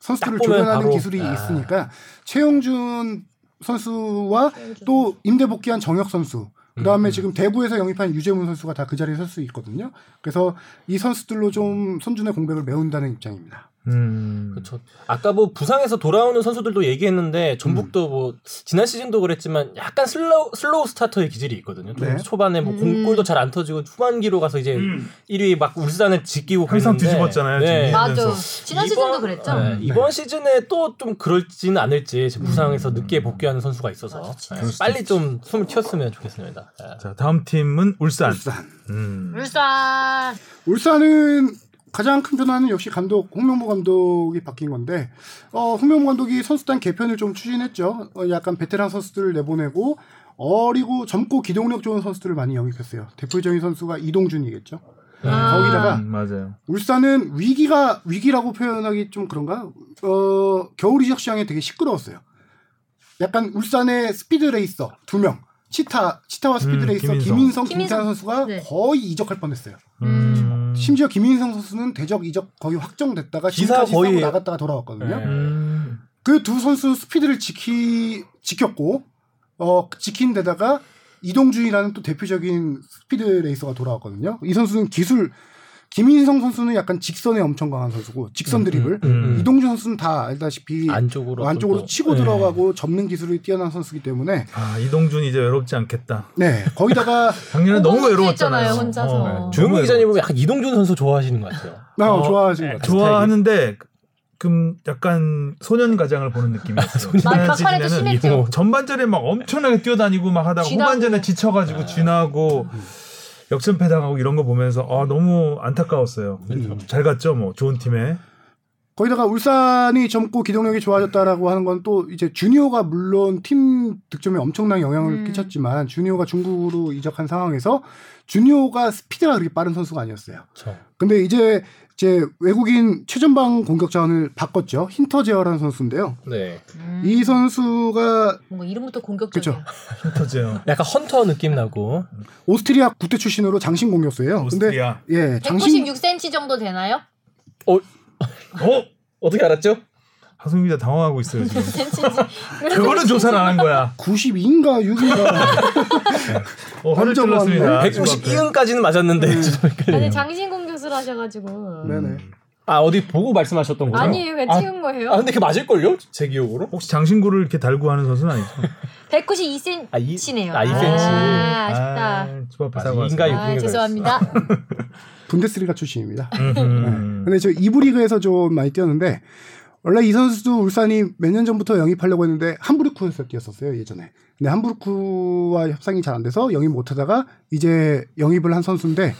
선수들을 조련하는 바로, 기술이 아. 있으니까 최용준 선수와 최영준 또 임대 복귀한 정혁 선수 그 다음에 음. 지금 대구에서 영입한 류재문 선수가 다 그 자리에 설 수 있거든요. 그래서 이 선수들로 좀 손준호의 공백을 메운다는 입장입니다. 음. 그렇죠. 아까 뭐 부상에서 돌아오는 선수들도 얘기했는데 전북도 뭐 지난 시즌도 그랬지만 약간 slow slow starter의 기질이 있거든요. 좀 네. 초반에 뭐 음. 공골도 잘 안 터지고 후반기로 가서 이제 음. 1위 막 울산을 지키고 항상 그랬는데, 뒤집었잖아요, 네. 지금. 맞아. 지난 시즌도 그랬죠? 네, 음, 이번 시즌에 또 좀 그럴지는 않을지 부상에서 음. 늦게 복귀하는 선수가 있어서. 네, 수도 빨리. 좀 숨을 튀었으면 좋겠습니다. 네. 자 다음 팀은 울산. 울산. 음. 울산. 울산은 가장 큰 변화는 역시 감독 홍명보 감독이 바뀐 건데 어, 홍명보 감독이 선수단 개편을 좀 추진했죠. 어, 약간 베테랑 선수들을 내보내고 어리고 젊고 기동력 좋은 선수들을 많이 영입했어요. 대표적인 선수가 이동준이겠죠. 아. 거기다가 음, 맞아요. 울산은 위기가 위기라고 표현하기 좀 그런가? 어, 겨울 이적 시장에 되게 시끄러웠어요. 약간 울산의 speed racer 두 명, 치타 치타와 스피드 음, racer 김인성. 김인성, 김인성. 김태환 선수가 네. 거의 이적할 뻔했어요. 음. 심지어 김인성 선수는 대적 이적 거의 확정됐다가 기사 거의- 싸고 나갔다가 돌아왔거든요. 네. 음. 그두 선수 스피드를 지키 지켰고 어 지킨 데다가 이동준이라는 또 대표적인 speed racer가 돌아왔거든요. 이 선수는 기술 김인성 선수는 약간 직선에 엄청 강한 선수고 직선 드리블. 음. 이동준 선수는 다 알다시피 안쪽으로 안쪽으로 또- 치고 네. 들어가고 접는 기술이 뛰어난 선수기 때문에 아 이동준 이제 외롭지 않겠다. 네 거기다가 작년에 너무 외로웠잖아요. 혼자서. 어, 조용히 너무 기자님 보면 약간 이동준 선수 좋아하시는 것 같아요. 나 어, 좋아하시는 것 같아요. 좋아하는데 좀 약간 소년 가장을 보는 느낌이었어요. 지난 막판에도 심했죠. 이- 전반전에 막 엄청나게 뛰어다니고 막 하다가 쥐나고. 후반전에 지쳐가지고 쥐나고 역전패 당하고 이런 거 보면서 아 너무 안타까웠어요. 잘 갔죠, 뭐 좋은 팀에. 거기다가 울산이 젊고 기동력이 좋아졌다라고 하는 건 또 이제 주니어가 물론 팀 득점에 엄청난 영향을 음. 끼쳤지만 주니어가 중국으로 이적한 상황에서 주니어가 스피드가 그렇게 빠른 선수가 아니었어요. 그렇죠. 근데 이제 이제 외국인 최전방 공격 자원을 바꿨죠. 힌터 제어라는 선수인데요. 네. 음. 이 선수가 뭔가 이름부터 공격적이야. 힌터제요. 약간 헌터 느낌 나고. 오스트리아 국대 출신으로 장신 공격수예요. 근데 오스트리아. 예, 장신 196cm 정도 되나요? 어? 어떻게 알았죠? 하승 기자 당황하고 있어요 지금. 1cm인지. 그거는 조사를 안 한 거야. 92인가 6인가 어, 화를 찔렀습니다. 많네. 192은까지는 맞았는데 좀 헷갈리네요. 아니 장신 공격을 하셔가지고. 네네. 아 어디 보고 말씀하셨던 거죠? 아니에요, 그냥 아, 찍은 거예요. 아 근데 그게 맞을 걸요? 제 기억으로? 혹시 장신구를 이렇게 달고 하는 선수는 아니죠? 192cm네요. 아, 이- 아, 2cm. 아, 아쉽다. 아, 집 앞에 아, 사고. 인가 아, 죄송합니다. 분데스리가 출신입니다. 음. 근데 저 이부 리그에서 좀 많이 뛰었는데 원래 이 선수도 울산이 몇 년 전부터 영입하려고 했는데 함부르크에서 뛰었었어요 예전에. 근데 함부르크와 협상이 잘 안 돼서 영입 못하다가 이제 영입을 한 선수인데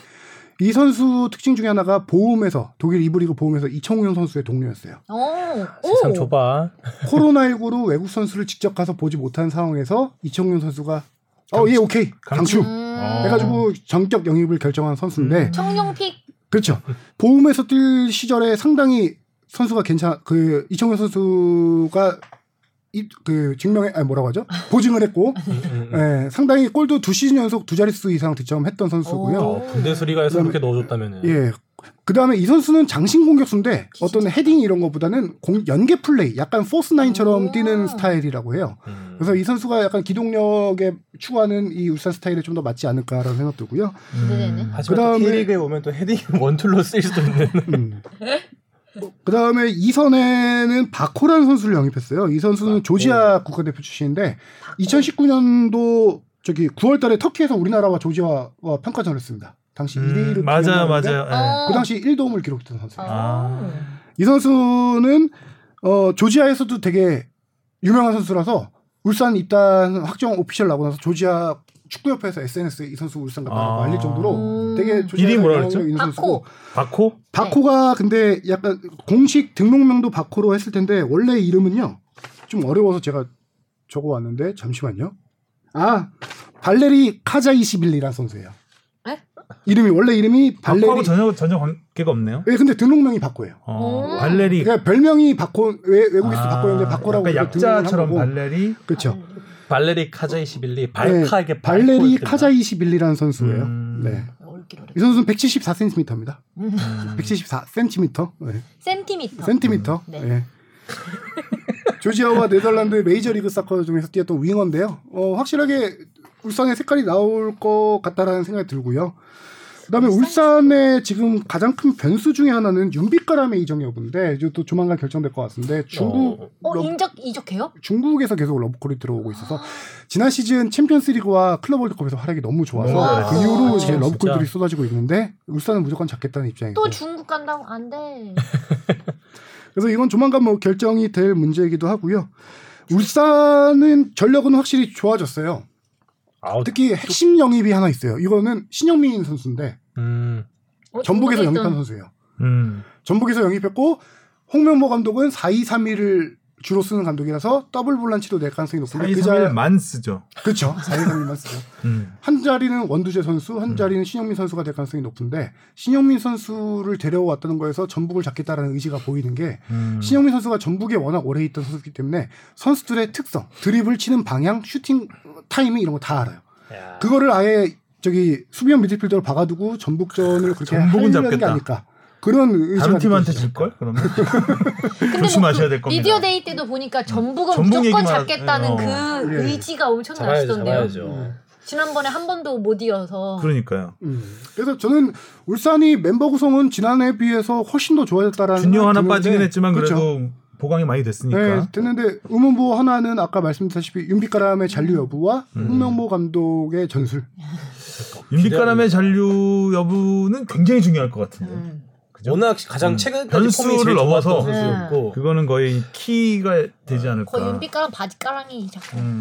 이 선수 특징 중에 하나가 보험에서 독일 이부 리그 보험에서 이청용 선수의 동료였어요. 오, 세상 오. 좁아. 코로나19로 외국 선수를 직접 가서 보지 못한 상황에서 이청용 선수가 어, 예, 오케이. 강추. 음. 어. 해가지고 전격 영입을 결정한 선수인데 청룡픽. 그렇죠. 보훔에서 뛸 시절에 상당히 선수가 괜찮 그 이청용 선수가 이, 그 증명에 아니 뭐라고 하죠? 보증을 했고 음, 예, 상당히 골도 두 시즌 연속 두 자릿수 이상 득점했던 선수고요. 오. 어, 분데스리가에서 그렇게 넣어줬다면은. 예. 그 다음에 이 선수는 장신 공격수인데 어떤 헤딩 이런 것보다는 공, 연계 플레이, 약간 false nine처럼 오. 뛰는 스타일이라고 해요. 음. 그래서 이 선수가 약간 기동력에 추구하는 이 울산 스타일에 좀 더 맞지 않을까라는 생각 들고요. 기대되네. 하지만 그다음에- 또 K리그에 오면 또 헤딩 원툴로 쓸 수도 있는. 음. 그 다음에 이선에는 바코라는 선수를 영입했어요. 이 선수는 조지아 국가대표 출신인데 2019년도 저기 9월달에 터키에서 우리나라와 조지아와 평가전을 했습니다. 당시 2대 1로 음, 맞아요, 맞아요. 예. 어. 그 당시 1도움을 기록했던 선수예요. 아. 이 선수는 어, 조지아에서도 되게 유명한 선수라서 울산 입단 확정 오피셜 나고 나서 조지아 축구협회에서 SNS에 이 선수 울산 갔다고 아. 알릴 정도로 음. 되게 조지아 이름이 뭐라 그랬죠? 있는. 선수고 바코? 바코가 근데 약간 공식 등록명도 바코로 했을 텐데 원래 이름은요 좀 어려워서 제가 적어왔는데 잠시만요. 아 발레리 카자이시빌리라는 선수예요. 에? 이름이 원래 이름이 발레리. 바코하고 전혀 전혀 관계가 없네요. 예, 근데 등록명이 바코예요. 어, 오. 발레리. 그러니까 별명이 바코 외, 외국에서 아, 바코였는데 바코라고 약자처럼. 발레리. 그렇죠. 발레리 카자이시빌리 네, 발카에게 발레리 카자이시빌리라는 선수예요. 음. 네. 이 선수는 174cm입니다. 음. 174cm. 네. 센티미터. 센티미터. 네. 예. 조지아와 네덜란드 메이저리그 사커 중에서 뛰었던 winger인데요. 어, 확실하게 울산의 색깔이 나올 것 같다라는 생각이 들고요. 그다음에 울산의 지금 가장 큰 변수 중에 하나는 윤빛가람의 이적 여부인데 이제 또 조만간 결정될 것 같은데 중국 어. 어, 러- 인적 이적해요? 중국에서 계속 러브콜이 들어오고 있어서 지난 시즌 챔피언스리그와 클럽 월드컵에서 활약이 너무 좋아서 너무 그 잘했어. 이후로 아, 이제. 러브콜들이 쏟아지고 있는데 울산은 무조건 잡겠다는 입장이고 또 중국 간다고 안 돼. 그래서 이건 조만간 뭐 결정이 될 문제이기도 하고요. 울산은 전력은 확실히 좋아졌어요. 아우, 특히 핵심 영입이 하나 있어요. 이거는 신영민 선수인데 음. 어, 전북에서 영입한 선수예요. 음. 전북에서 영입했고 홍명보 감독은 4-2-3-1을 주로 쓰는 감독이라서 더블 볼란치도 낼 가능성이 높은데 4 2그3 자- 1만 쓰죠. 그렇죠. 4-2-3-1만 쓰죠. 음. 한 자리는 원두재 선수, 한 자리는 신형민 선수가 될 가능성이 높은데 신형민 선수를 데려왔다는 거에서 전북을 잡겠다라는 의지가 보이는 게 음. 신형민 선수가 전북에 워낙 오래 있던 선수이기 때문에 선수들의 특성, 드리블 치는 방향, 슈팅 타이밍 이런 거 다 알아요. 야. 그거를 아예 저기 수비형 미드필더로 박아두고 전북전을 그렇게 전북은 하려는 게 잡겠다. 아닐까. 그런 다른 팀한테. 질 걸? 그러면 근데 조심하셔야 뭐될그 겁니다. media day 때도 보니까 전북은 전북 무조건 얘기만 잡겠다는 하- 그 어. 예. 의지가 엄청 잡아야죠, 나시던데요. 잡아야죠. 지난번에 한 번도 못 이겨서. 그러니까요. 음. 그래서 저는 울산이 멤버 구성은 지난해에 비해서 훨씬 더 좋아졌다라는 주니오 하나 빠지긴 드는데, 했지만 그래도 그렇죠. 보강이 많이 됐으니까. 네, 됐는데 의문부 하나는 아까 말씀드렸다시피 윤빛가람의 잔류 여부와 음. 홍명보 감독의 전술. 윤빛가람의 잔류 여부는 굉장히 중요할 것 같은데. 음. 워낙 가장 음. 최근까지 변수를 폼이 제일 넘어서 좋았던 선수였고 그거는 거의 키가 되지 않을까. 거의 윤빛가랑 바지가랑이 자꾸 음,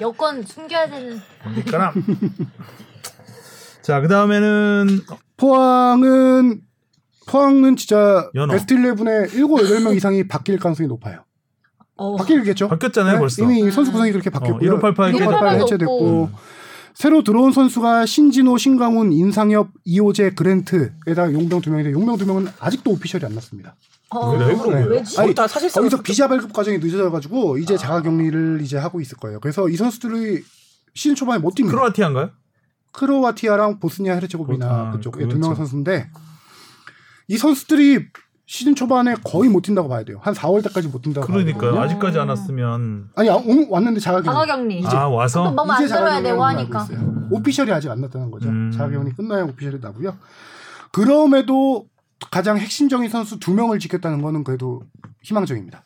여권 숨겨야 되는. 윤빛가람. 자, 그 다음에는 포항은 포항은 진짜 연어. 베스트 11에 7, 8명 이상이 바뀔 가능성이 높아요. 어. 바뀌겠죠? 바뀌었잖아요, 벌써. 이미 선수 구성이 그렇게 어, 바뀌었고요. 1588 1588 1588도 해체됐고 없고. 새로 들어온 선수가 신진호, 신강훈, 인상엽, 이호재, 그랜트에다 용병 두 명인데 용병 두 명은 아직도 오피셜이 안 났습니다. 어. 왜 그런 거예요? 왜지? 거의 다 사실상 거기서 비자 발급 과정이 늦어져가지고 아. 이제 자가격리를 이제 하고 있을 거예요. 그래서 이 선수들이 시즌 초반에 못 뜁니다. 크로아티아인가요? 크로아티아랑 보스니아 헤르체고비나 아, 그쪽에 그렇죠. 두명 선수인데 이 선수들이 시즌 초반에 거의 못 뛴다고 봐야 돼요. 한 4월 때까지 못 뛴다고 그러니까요. 아직까지 안 왔으면 아니 아, 오늘 왔는데 자가격리. 자가격리. 아 와서 뭐 만들어야 자가격리라고 되고 하니까. 있어요. 오피셜이 아직 안 났다는 거죠. 음. 자가격리 끝나야 오피셜이 나고요. 그럼에도 가장 핵심적인 선수 두 명을 지켰다는 거는 그래도 희망적입니다.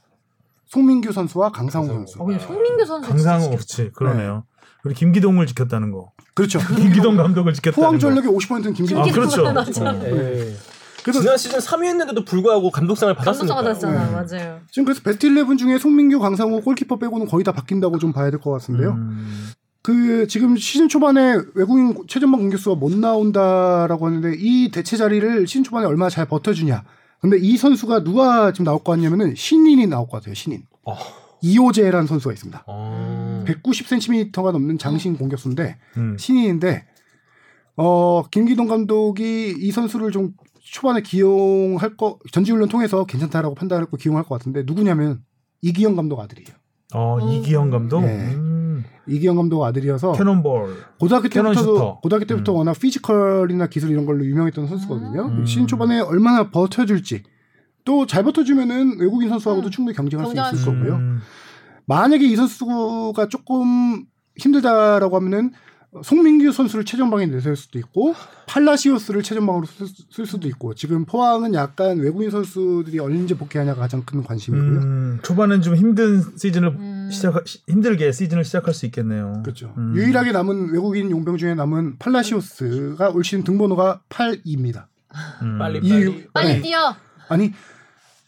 송민규 선수와 강상우 선수. 어, 송민규 선수 강상우 없지. 그러네요. 그리고 김기동을 지켰다는 거. 그렇죠. 김기동 감독을 지켰다는 포항 거. 전력의 50%는 김기동. 아, 그렇죠. 어. 그래서 지난 시즌 3위 했는데도 불구하고 감독상을 감독상 받았으니까. 받았잖아. 네. 맞아요. 지금 그래서 베스트 11 중에 송민규, 강상우, 골키퍼 빼고는 거의 다 바뀐다고 좀 봐야 될 것 같은데요. 음. 그 지금 시즌 초반에 외국인 최전방 공격수가 못 나온다라고 하는데 이 대체 자리를 시즌 초반에 얼마나 잘 버텨주냐. 근데 이 선수가 누가 지금 나올 것 같냐면은 신인이 나올 것 같아요. 신인. 어. 이호재라는 선수가 있습니다. 어. 190cm가 넘는 장신 공격수인데 음. 신인인데 어 김기동 감독이 이 선수를 좀 초반에 기용할 거 전지훈련 통해서 괜찮다라고 판단했고 기용할 것 같은데 누구냐면 이기형 감독 아들이에요. 어, 음. 이기형 감독. 네. 음. 이기형 감독 아들이어서 cannonball. 고등학교 cannon 때부터도 슈터. 고등학교 때부터 음. 워낙 피지컬이나 기술 이런 걸로 유명했던 선수거든요. 음. 시즌 초반에 얼마나 버텨줄지 또 잘 버텨주면은 외국인 선수하고도 음. 충분히 경쟁할 수 있을 수 거고요. 음. 만약에 이 선수가 조금 힘들다라고 하면은 송민규 선수를 최전방에 내세울 수도 있고 팔라시오스를 최전방으로 쓸, 쓸 수도 있고 지금 포항은 약간 외국인 선수들이 언제 복귀하냐가 가장 큰 관심이고요. 음, 초반엔 좀 힘든 시즌을 음. 시작 힘들게 시즌을 시작할 수 있겠네요. 그렇죠. 음. 유일하게 남은 외국인 용병 중에 남은 팔라시오스가 올 시즌 등번호가 8입니다. 음. 빨리 이- 빨리. 빨리 네. 뛰어. 아니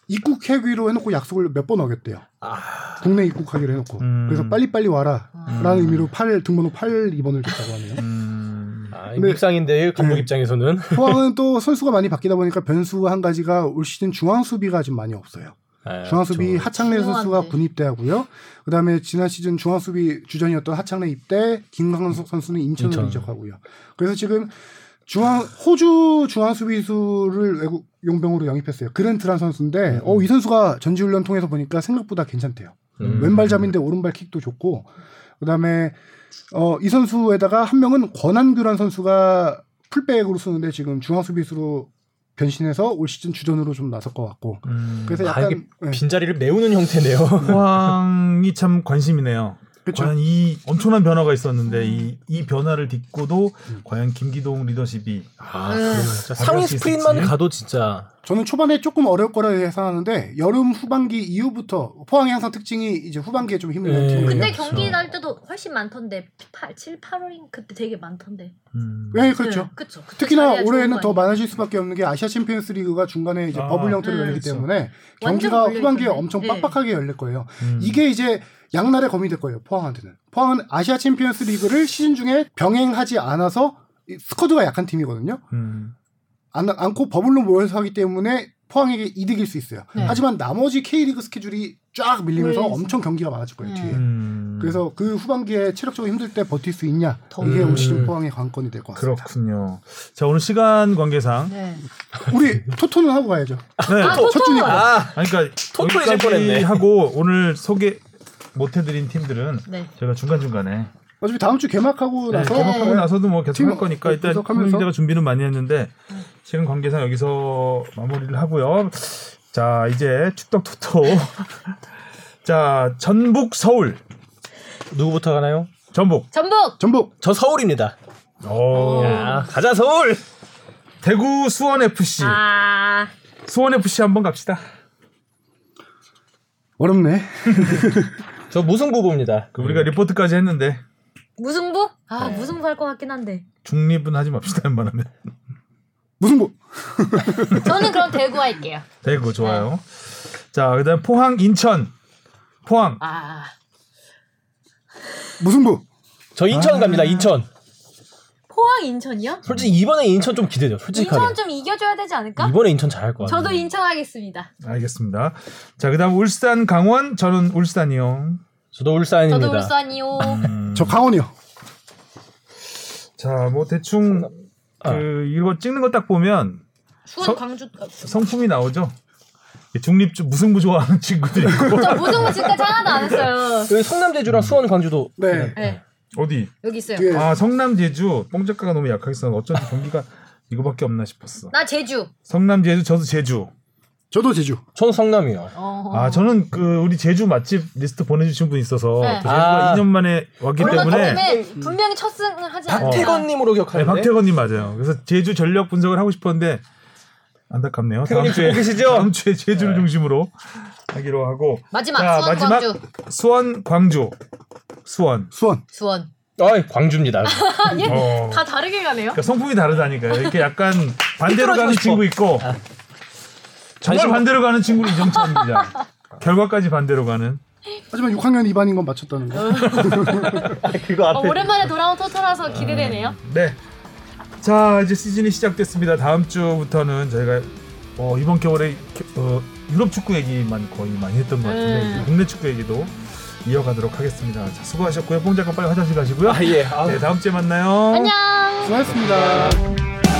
입국하기로 해놓고 약속을 몇 번 어겼대요. 아. 국내 입국하기로 해놓고 음. 그래서 빨리 빨리 와라라는 음. 의미로 8 등번호 8 2번을 줬다고 하네요. 음. 아, 입상인데 감독 네. 입장에서는 포항은 또 선수가 많이 바뀌다 보니까 변수 한 가지가 올 시즌 중앙 수비가 좀 많이 없어요. 아, 중앙 수비 그렇죠. 하창래 선수가 중요한데. 군입대하고요. 그다음에 지난 시즌 중앙 수비 주전이었던 하창래 입대, 김광석 선수는 인천으로 인천. 이적하고요. 그래서 지금 중앙 호주 중앙 수비수를 외국 용병으로 영입했어요. 그랜트란 선수인데 어, 이 선수가 전지훈련 통해서 보니까 생각보다 괜찮대요. 음. 왼발잡인데 오른발 킥도 좋고 그 다음에 어, 이 선수에다가 한 명은 권한규란 선수가 풀백으로 쓰는데 지금 중앙 수비수로 변신해서 올 시즌 주전으로 좀 나설 것 같고 음. 그래서 아, 약간 이게 네. 빈자리를 메우는 형태네요. 포항이 참 관심이네요. 그쵸. 과연 이 엄청난 변화가 있었는데 이, 이 변화를 딛고도 음. 과연 김기동 리더십이 아, 음. 상위 스프린만. 가도 진짜 저는 초반에 조금 어려울 거라 예상하는데 여름 후반기 이후부터 포항이 항상 특징이 이제 후반기에 좀 힘을 내는 네. 팀이에요. 근데 그렇죠. 경기 날 때도 훨씬 많던데 8, 7, 8월인 그때 되게 많던데. 음. 네, 그렇죠. 네. 그때 특히나 올해는 더? 많아질 수밖에 없는 게 아시아 챔피언스 리그가 중간에 이제 아, 버블 형태로 네, 열리기 그렇죠. 때문에 경기가 후반기에. 엄청 네. 빡빡하게 열릴 거예요. 음. 이게 이제 양날의 검이 될 거예요. 포항한테는. 포항은 아시아 챔피언스 리그를 시즌 중에 병행하지 않아서 이 squad가 약한 팀이거든요. 음. 안, 않고 버블로 모여서 하기 때문에 포항에게 이득일 수 있어요. 네. 하지만 나머지 K리그 스케줄이 쫙 밀리면서 밀리지. 엄청 경기가 많아질 거예요. 네. 뒤에. 음. 그래서 그 후반기에 체력적으로 힘들 때 버틸 수 있냐 더 이게 음. 올 시즌 포항의 관건이 될 것 같습니다. 그렇군요. 자 오늘 시간 관계상 네. 우리 토토는 하고 가야죠. 네. 아, 첫 토토! 주니까. 아 그러니까 토토 여기까지. 하고 오늘 소개 못해드린 팀들은 네. 제가 중간 중간에 어차피 다음 주 개막하고 네, 나서 개막하고 나서도 뭐 계속 팀할 거니까 일단. 김민재가 준비는 많이 했는데 시간 관계상 여기서 마무리를 하고요. 자 이제 축덕 토토. 자 전북 서울 누구부터 가나요? 전북. 전북. 전북 저 서울입니다. 오. 야, 가자 서울. 대구 수원 FC. 아. 수원 FC 한번 갑시다. 어렵네. 저 무승부 봅니다. 그 우리가 리포트까지 했는데 무승부? 아 무승부 할 것 같긴 한데. 중립은 하지 맙시다 웬만하면. 무슨 뭐 저는 그럼 대구 할게요. 대구 좋아요. 자 그다음 포항 인천. 포항. 아. 무슨 뭐저 인천 갑니다. 인천. 포항 인천이요? 솔직히 이번에 인천 좀 기대돼요. 솔직하게. 인천 좀 이겨줘야 되지 않을까? 이번에 인천 잘할 것 같아요. 저도 인천 하겠습니다. 알겠습니다. 자 그다음 울산 강원. 저는 울산이요. 저도 울산입니다. 저도 울산이요. 음. 저 강원이요. 자 뭐 대충 아. 그 이거 찍는 거 딱 보면 수원 서- 광주. 성품이 나오죠. 중립 무승부 좋아하는 친구들이 있고 저 무승부 지금까지 하나도 안 했어요. 여기 성남 제주랑 수원 광주도 네. 네. 어디? 여기 있어요. 뒤에 아 성남 제주 뽕 작가가 너무 약하겠어. 어쩐지 경기가 이거밖에 없나 싶었어. 나 제주. 성남 제주 저도 제주. 저도 제주. 전 성남이요. 어. 아 저는 그 우리 제주 맛집 리스트 보내주신 분 있어서 네. 또 제주가 아. 2년 만에 왔기 때문에 분명히 첫 승을 하지 않았나. 박태건님으로 네, 기억하는데. 박태건님 맞아요. 그래서 제주 전력 분석을 하고 싶었는데 안타깝네요. 다음 태건님 주에 계시죠? 다음 주에 제주를 네. 중심으로 하기로 하고 마지막 자, 수원 마지막. 광주. 수원 광주 수원. 수원. 수원. 어이 광주입니다. 어. 다 다르게 가네요. 그러니까 성품이 다르다니까요. 이렇게 약간 반대로 가는 싶어. 친구 있고 아. 정말 반대로 가는 친구는 이정찬 기자. 결과까지 반대로 가는. 하지만 6학년 2반인 건 맞췄다는 거. 그거 어, 오랜만에 돌아온 토토라서 기대되네요. 네. 자 이제 시즌이 시작됐습니다. 다음 주부터는 저희가 어, 이번 겨울에 겨- 어, 유럽 축구 얘기만 거의 많이 했던 것 같은데 음. 국내 축구 얘기도 이어가도록 하겠습니다. 자 수고하셨고요. 뽕 작가 빨리 화장실 가시고요. 아 예. 아, 네 다음 주에 만나요. 안녕. 수고하셨습니다.